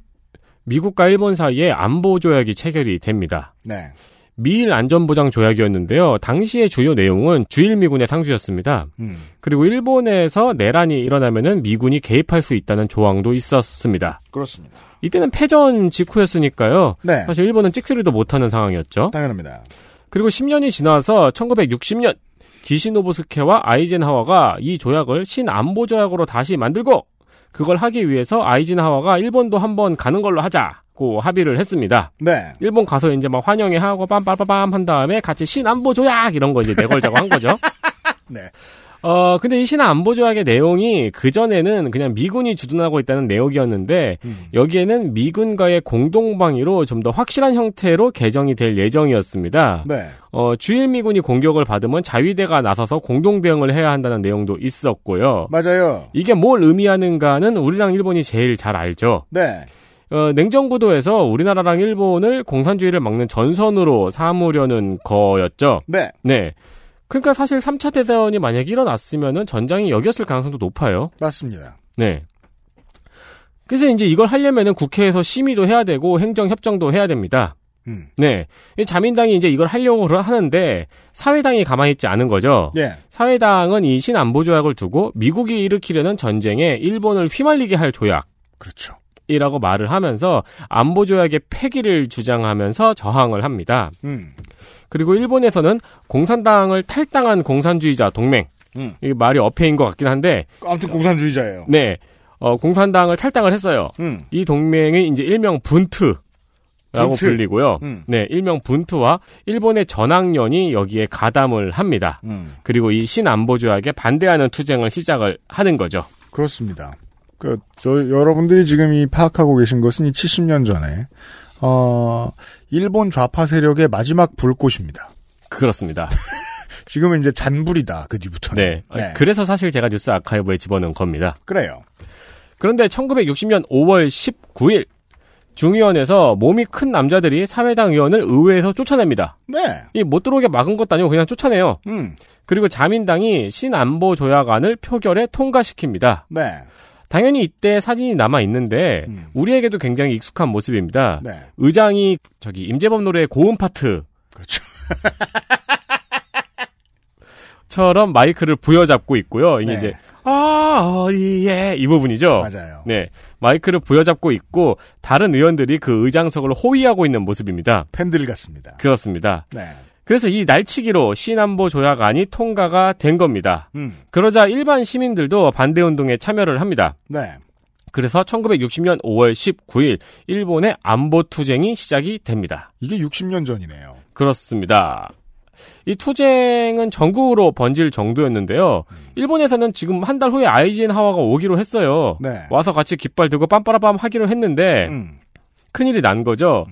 미국과 일본 사이에 안보 조약이 체결이 됩니다. 네. 미일 안전보장 조약이었는데요. 당시의 주요 내용은 주일 미군의 상주였습니다. 음. 그리고 일본에서 내란이 일어나면은 미군이 개입할 수 있다는 조항도 있었습니다. 그렇습니다. 이때는 패전 직후였으니까요. 네. 사실 일본은 찍소리도 못하는 상황이었죠. 당연합니다. 그리고 10년이 지나서 1960년 기시노부스케와 아이젠하워가 이 조약을 신안보 조약으로 다시 만들고 그걸 하기 위해서 아이젠하워가 일본도 한번 가는 걸로 하자고 합의를 했습니다. 네. 일본 가서 이제 막 환영회 하고 빰빰빰빰 한 다음에 같이 신안보 조약 이런 거 이제 내걸자고 한 거죠. 네. 어, 근데 이 신안보 조약의 내용이 그전에는 그냥 미군이 주둔하고 있다는 내용이었는데, 여기에는 미군과의 공동 방위로 좀 더 확실한 형태로 개정이 될 예정이었습니다. 네. 어, 주일 미군이 공격을 받으면 자위대가 나서서 공동 대응을 해야 한다는 내용도 있었고요. 맞아요. 이게 뭘 의미하는가는 우리랑 일본이 제일 잘 알죠. 네. 어, 냉정구도에서 우리나라랑 일본을 공산주의를 막는 전선으로 삼으려는 거였죠. 네. 네. 그러니까 사실 3차 대전이 만약에 일어났으면은 전장이 여기였을 가능성도 높아요. 맞습니다. 네. 그래서 이제 이걸 하려면은 국회에서 심의도 해야 되고 행정협정도 해야 됩니다. 음. 네. 이 자민당이 이제 이걸 하려고 하는데 사회당이 가만히 있지 않은 거죠. 예. 사회당은 이 신안보 조약을 두고 미국이 일으키려는 전쟁에 일본을 휘말리게 할 조약. 그렇죠. 이라고 말을 하면서 안보 조약의 폐기를 주장하면서 저항을 합니다. 음. 그리고 일본에서는 공산당을 탈당한 공산주의자 동맹 음. 이 말이 어폐인 것 같긴 한데 아무튼 공산주의자예요. 네. 어, 공산당을 탈당을 했어요. 음. 이 동맹이 이제 일명 분트 라고 분트. 불리고요. 음. 네, 일명 분트와 일본의 전학년이 여기에 가담을 합니다. 음. 그리고 이 신안보 조약에 반대하는 투쟁을 시작을 하는 거죠. 그렇습니다. 그, 저, 여러분들이 지금 이 파악하고 계신 것은 이 70년 전에, 어, 일본 좌파 세력의 마지막 불꽃입니다. 그렇습니다. 지금은 이제 잔불이다, 그 뒤부터는. 네. 그래서 사실 제가 뉴스 아카이브에 집어넣은 겁니다. 그래요. 그런데 1960년 5월 19일 중의원에서 몸이 큰 남자들이 사회당 의원을 의회에서 쫓아냅니다. 네. 이 못 들어오게 막은 것도 아니고 그냥 쫓아내요. 음. 그리고 자민당이 신안보 조약안을 표결에 통과시킵니다. 네. 당연히 이때 사진이 남아 있는데 우리에게도 굉장히 익숙한 모습입니다. 음. 네. 의장이 저기 임재범 노래의 고음 파트 그렇죠. 처럼 마이크를 부여잡고 있고요. 이게 네. 이제 아 어디에 이 부분이죠. 맞아요. 네, 마이크를 부여잡고 있고 다른 의원들이 그 의장석을 호위하고 있는 모습입니다. 팬들 같습니다. 그렇습니다. 네. 그래서 이 날치기로 신안보 조약안이 통과가 된 겁니다. 음. 그러자 일반 시민들도 반대 운동에 참여를 합니다. 네. 그래서 1960년 5월 19일 일본의 안보 투쟁이 시작이 됩니다. 이게 60년 전이네요. 그렇습니다. 이 투쟁은 전국으로 번질 정도였는데요. 일본에서는 지금 한 달 후에 아이젠하워가 오기로 했어요. 네. 와서 같이 깃발 들고 빰빠라빰 하기로 했는데 음. 큰일이 난 거죠.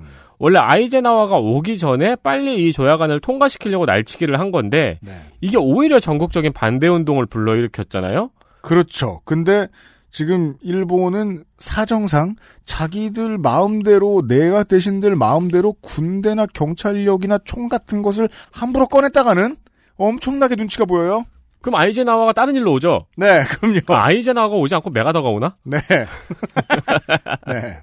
원래 아이젠하워가 오기 전에 빨리 이 조약안을 통과시키려고 날치기를 한 건데 네. 이게 오히려 전국적인 반대 운동을 불러일으켰잖아요. 그렇죠. 근데 지금 일본은 사정상 자기들 마음대로 내가 대신들 마음대로 군대나 경찰력이나 총 같은 것을 함부로 꺼냈다가는 엄청나게 눈치가 보여요. 그럼 아이젠하워가 다른 일로 오죠? 네, 그럼요. 아이젠하워가 오지 않고 메가더가 오나? 네. 네.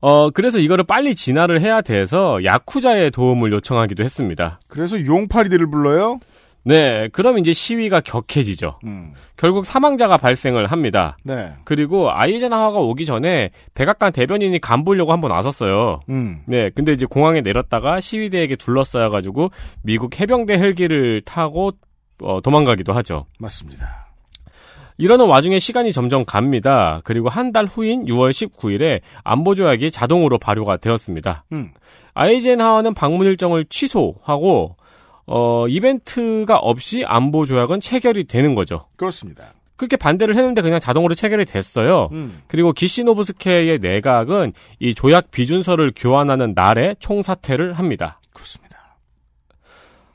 어, 그래서 이거를 빨리 진화를 해야 돼서 야쿠자의 도움을 요청하기도 했습니다. 그래서 용팔이들을 불러요? 네, 그럼 이제 시위가 격해지죠. 음. 결국 사망자가 발생을 합니다. 네. 그리고 아이젠하워가 오기 전에 백악관 대변인이 간 보려고 한번 왔었어요. 음. 네, 근데 이제 공항에 내렸다가 시위대에게 둘러싸여가지고 미국 해병대 헬기를 타고 어, 도망가기도 하죠. 맞습니다. 이러는 와중에 시간이 점점 갑니다. 그리고 한 달 후인 6월 19일에 안보 조약이 자동으로 발효가 되었습니다. 음. 아이젠하워는 방문 일정을 취소하고 어, 이벤트가 없이 안보 조약은 체결이 되는 거죠. 그렇습니다. 그렇게 반대를 했는데 그냥 자동으로 체결이 됐어요. 음. 그리고 기시노부스케의 내각은 이 조약 비준서를 교환하는 날에 총사퇴를 합니다. 그렇습니다.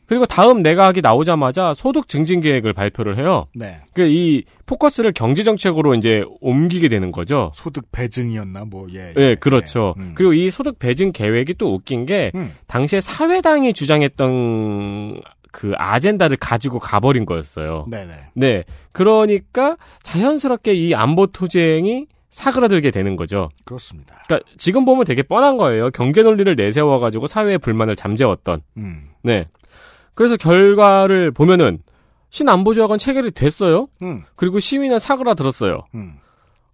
그리고 다음 내각이 나오자마자 소득 증진 계획을 발표를 해요. 네. 그이 포커스를 경제 정책으로 이제 옮기게 되는 거죠. 소득 배증이었나 뭐 예. 예, 그렇죠. 음. 그리고 이 소득 배증 계획이 또 웃긴 게 음. 당시에 사회당이 주장했던 그 아젠다를 가지고 가버린 거였어요. 네네. 네. 그러니까 자연스럽게 이 안보 투쟁이 사그라들게 되는 거죠. 그렇습니다. 그러니까 지금 보면 되게 뻔한 거예요. 경제 논리를 내세워가지고 사회의 불만을 잠재웠던. 음. 네. 그래서 결과를 보면은 신안보조약은 체결이 됐어요. 음. 그리고 시위는 사그라들었어요. 음.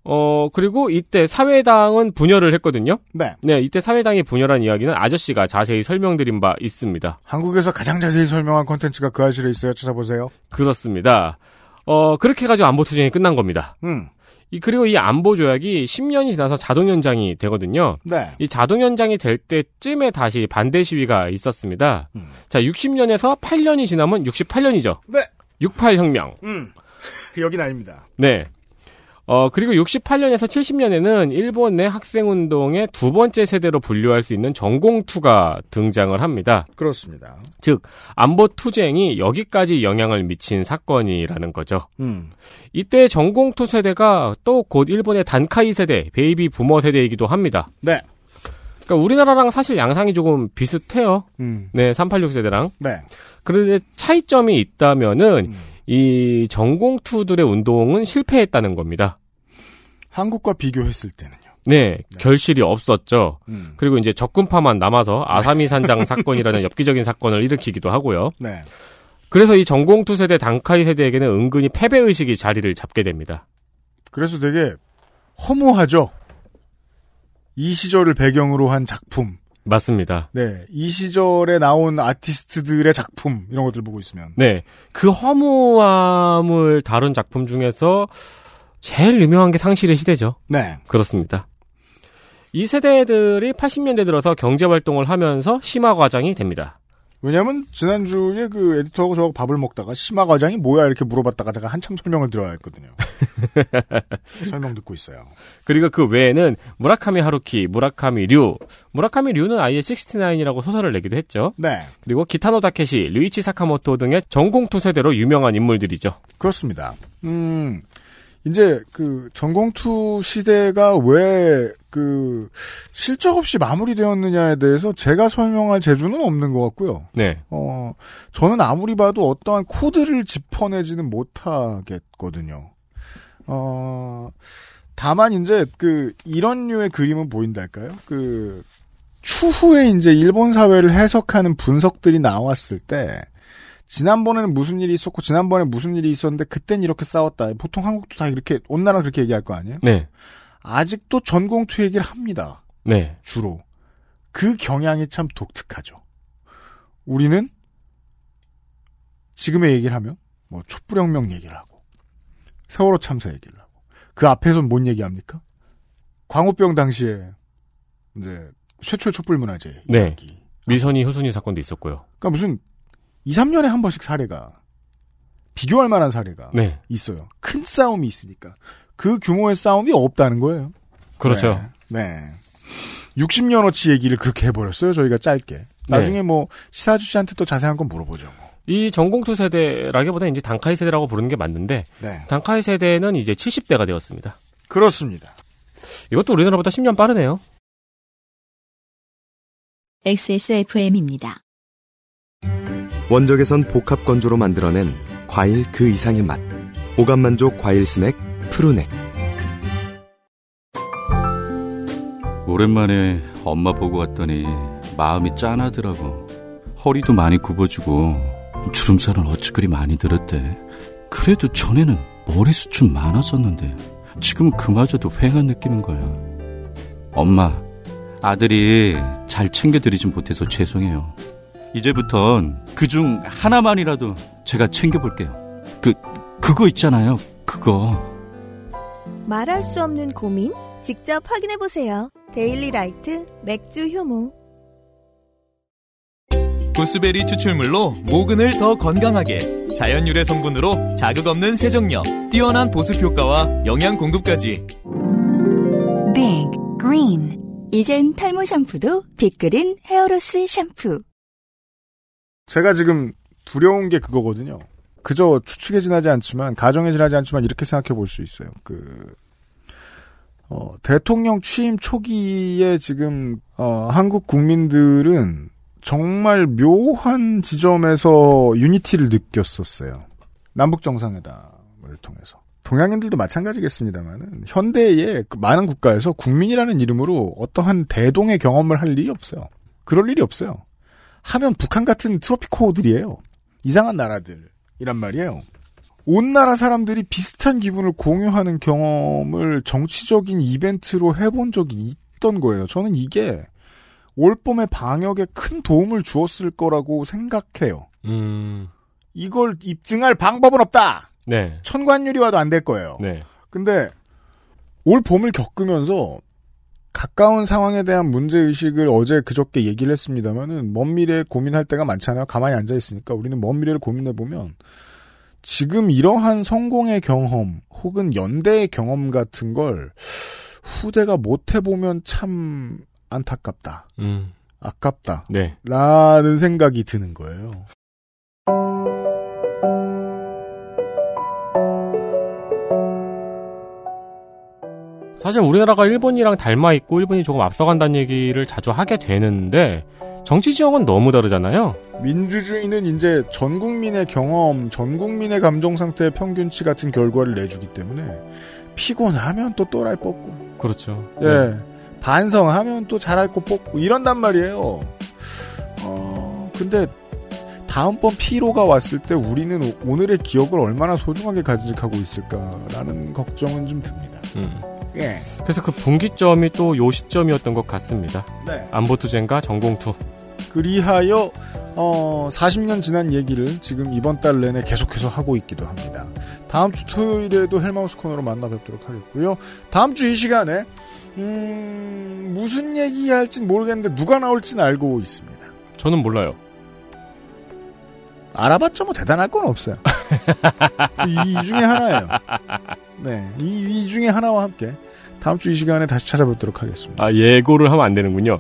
어 그리고 이때 사회당은 분열을 했거든요. 네. 네, 이때 사회당이 분열한 이야기는 아저씨가 자세히 설명드린 바 있습니다. 한국에서 가장 자세히 설명한 콘텐츠가 그 아실에 있어요. 찾아보세요. 그렇습니다. 어 그렇게 해가지고 안보 투쟁이 끝난 겁니다. 음. 이 그리고 이 안보 조약이 10년이 지나서 자동 연장이 되거든요. 네. 이 자동 연장이 될 때쯤에 다시 반대 시위가 있었습니다. 음. 자, 60년에서 8년이 지나면 68년이죠. 네. 68 혁명. 음. 여긴 아닙니다. 네. 어, 그리고 68년에서 70년에는 일본 내 학생운동의 두 번째 세대로 분류할 수 있는 전공투가 등장을 합니다. 그렇습니다. 즉, 안보 투쟁이 여기까지 영향을 미친 사건이라는 거죠. 음. 이때 전공투 세대가 또 곧 일본의 단카이 세대, 베이비 부머 세대이기도 합니다. 네. 그러니까 우리나라랑 사실 양상이 조금 비슷해요. 음. 네, 386 세대랑. 네. 그런데 차이점이 있다면은 이 전공투들의 운동은 실패했다는 겁니다. 한국과 비교했을 때는요. 네, 결실이 없었죠. 음. 그리고 이제 적군파만 남아서 아사미 산장 사건이라는 엽기적인 사건을 일으키기도 하고요. 네. 그래서 이 전공투 세대, 단카이 세대에게는 은근히 패배 의식이 자리를 잡게 됩니다. 그래서 되게 허무하죠. 이 시절을 배경으로 한 작품. 맞습니다. 네, 이 시절에 나온 아티스트들의 작품 이런 것들 보고 있으면 네. 그 허무함을 다룬 작품 중에서 제일 유명한 게 상실의 시대죠. 네. 그렇습니다. 이 세대들이 80년대 들어서 경제 활동을 하면서 심화 과장이 됩니다. 왜냐면 지난주에 그 에디터하고 저하고 밥을 먹다가 심화 과장이 뭐야 이렇게 물어봤다가 제가 한참 설명을 들어야 했거든요. 설명 듣고 있어요. 그리고 그 외에는 무라카미 하루키, 무라카미 류, 무라카미 류는 아예 69이라고 소설을 내기도 했죠. 네. 그리고 기타노 다케시, 류이치 사카모토 등의 전공 투 세대로 유명한 인물들이죠. 그렇습니다. 음, 이제 그 전공투 시대가 왜 그 실적 없이 마무리되었느냐에 대해서 제가 설명할 재주는 없는 것 같고요. 네. 어, 저는 아무리 봐도 어떠한 코드를 짚어내지는 못하겠거든요. 어, 다만 이제 그 이런 류의 그림은 보인달까요? 그 추후에 이제 일본 사회를 해석하는 분석들이 나왔을 때 지난번에는 무슨 일이 있었고 지난번에 무슨 일이 있었는데 그땐 이렇게 싸웠다. 보통 한국도 다 이렇게 온 나라 그렇게 얘기할 거 아니에요? 네. 아직도 전공투 얘기를 합니다. 네. 주로. 그 경향이 참 독특하죠. 우리는 지금의 얘기를 하면 뭐 촛불혁명 얘기를 하고 세월호 참사 얘기를 하고 그 앞에선 뭔 얘기합니까? 광우병 당시에 이제 최초의 촛불 문화제 네. 미선이 효순이 사건도 있었고요. 그러니까 무슨 2, 3년에 한 번씩 사례가 비교할 만한 사례가 네. 있어요. 큰 싸움이 있으니까 그 규모의 싸움이 없다는 거예요. 그렇죠. 네. 네. 60년어치 얘기를 그렇게 해버렸어요. 저희가 짧게. 나중에 뭐 시사 아저씨한테 또 자세한 건 물어보죠. 뭐. 이 전공투 세대라기보다 이제 단카이 세대라고 부르는 게 맞는데 네. 단카이 세대는 이제 70대가 되었습니다. 그렇습니다. 이것도 우리나라보다 10년 빠르네요. XSFM입니다. 원적에선 복합 건조로 만들어낸 과일 그 이상의 맛. 오감 만족 과일 스낵 푸르넥. 오랜만에 엄마 보고 왔더니 마음이 짠하더라고. 허리도 많이 굽어지고 주름살은 어찌 그리 많이 들었대. 그래도 전에는 머리숱 좀 많았었는데 지금 그마저도 휑한 느끼는 거야. 엄마, 아들이 잘 챙겨드리진 못해서 죄송해요. 이제부턴 그중 하나만이라도 제가 챙겨볼게요. 그, 그거 있잖아요. 그거. 말할 수 없는 고민? 직접 확인해보세요. 데일리 라이트 맥주 효모. 구스베리 추출물로 모근을 더 건강하게 자연 유래 성분으로 자극 없는 세정력, 뛰어난 보습 효과와 영양 공급까지. Big Green. 이젠 탈모 샴푸도 빅그린 hair loss 샴푸. 제가 지금 두려운 게 그거거든요. 그저 추측에 지나지 않지만 가정에 지나지 않지만 이렇게 생각해 볼 수 있어요. 그 어, 대통령 취임 초기에 지금 어, 한국 국민들은 정말 묘한 지점에서 유니티를 느꼈었어요. 남북 정상회담을 통해서. 동양인들도 마찬가지겠습니다만은 현대의 그 많은 국가에서 국민이라는 이름으로 어떠한 대동의 경험을 할 일이 없어요. 그럴 일이 없어요. 하면 북한 같은 트로피코들이에요. 이상한 나라들이란 말이에요. 온 나라 사람들이 비슷한 기분을 공유하는 경험을 정치적인 이벤트로 해본 적이 있던 거예요. 저는 이게 올 봄의 방역에 큰 도움을 주었을 거라고 생각해요. 음. 이걸 입증할 방법은 없다. 네. 천관유리와도 안 될 거예요. 네. 근데 올 봄을 겪으면서 가까운 상황에 대한 문제의식을 어제 그저께 얘기를 했습니다만은 먼 미래에 고민할 때가 많잖아요. 가만히 앉아 있으니까 우리는 먼 미래를 고민해 보면 지금 이러한 성공의 경험 혹은 연대의 경험 같은 걸 후대가 못 해보면 참 안타깝다. 음. 아깝다. 네. 라는 생각이 드는 거예요. 사실 우리나라가 일본이랑 닮아 있고 일본이 조금 앞서간다는 얘기를 자주 하게 되는데 정치 지형은 너무 다르잖아요. 민주주의는 이제 전 국민의 경험, 전 국민의 감정 상태의 평균치 같은 결과를 내주기 때문에 피곤하면 또 또라이 뽑고, 그렇죠. 예, 네. 반성하면 또 잘할 거 뽑고 이런단 말이에요. 어, 근데 다음번 피로가 왔을 때 우리는 오- 오늘의 기억을 얼마나 소중하게 간직하고 있을까라는 걱정은 좀 듭니다. 음. 예. 그래서 그 분기점이 또 요 시점이었던 것 같습니다. 네. 안보투쟁과 전공투. 그리하여 어, 40년 지난 얘기를 지금 이번 달 내내 계속해서 하고 있기도 합니다. 다음 주 토요일에도 헬마우스 코너로 만나 뵙도록 하겠고요. 다음 주 이 시간에 음, 무슨 얘기 할진 모르겠는데 누가 나올진 알고 있습니다. 저는 몰라요. 알아봤자 뭐 대단할 건 없어요. 이, 이 중에 하나예요. 네, 이, 이 중에 하나와 함께 다음 주 이 시간에 다시 찾아뵙도록 하겠습니다. 아, 예고를 하면 안 되는군요.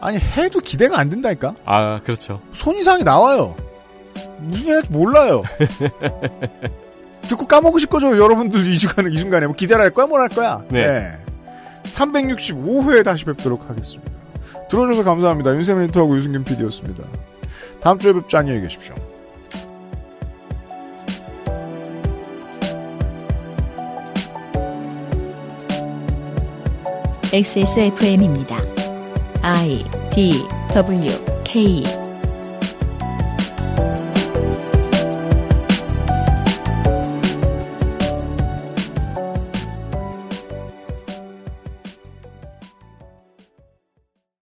아니 해도 기대가 안 된다니까. 아, 그렇죠. 손 이상이 나와요. 무슨 얘기 할지 몰라요. 듣고 까먹으실 거죠, 여러분들 이 중간에, 이 중간에. 뭐 기대를 할 거야, 뭘 할 거야? 네. 365회에 다시 뵙도록 하겠습니다. 들어줘서 감사합니다. 윤세민 리터하고 유승균 PD였습니다. 다음 주에 뵙죠. 안녕히 계십시오. XSFM입니다. I D W K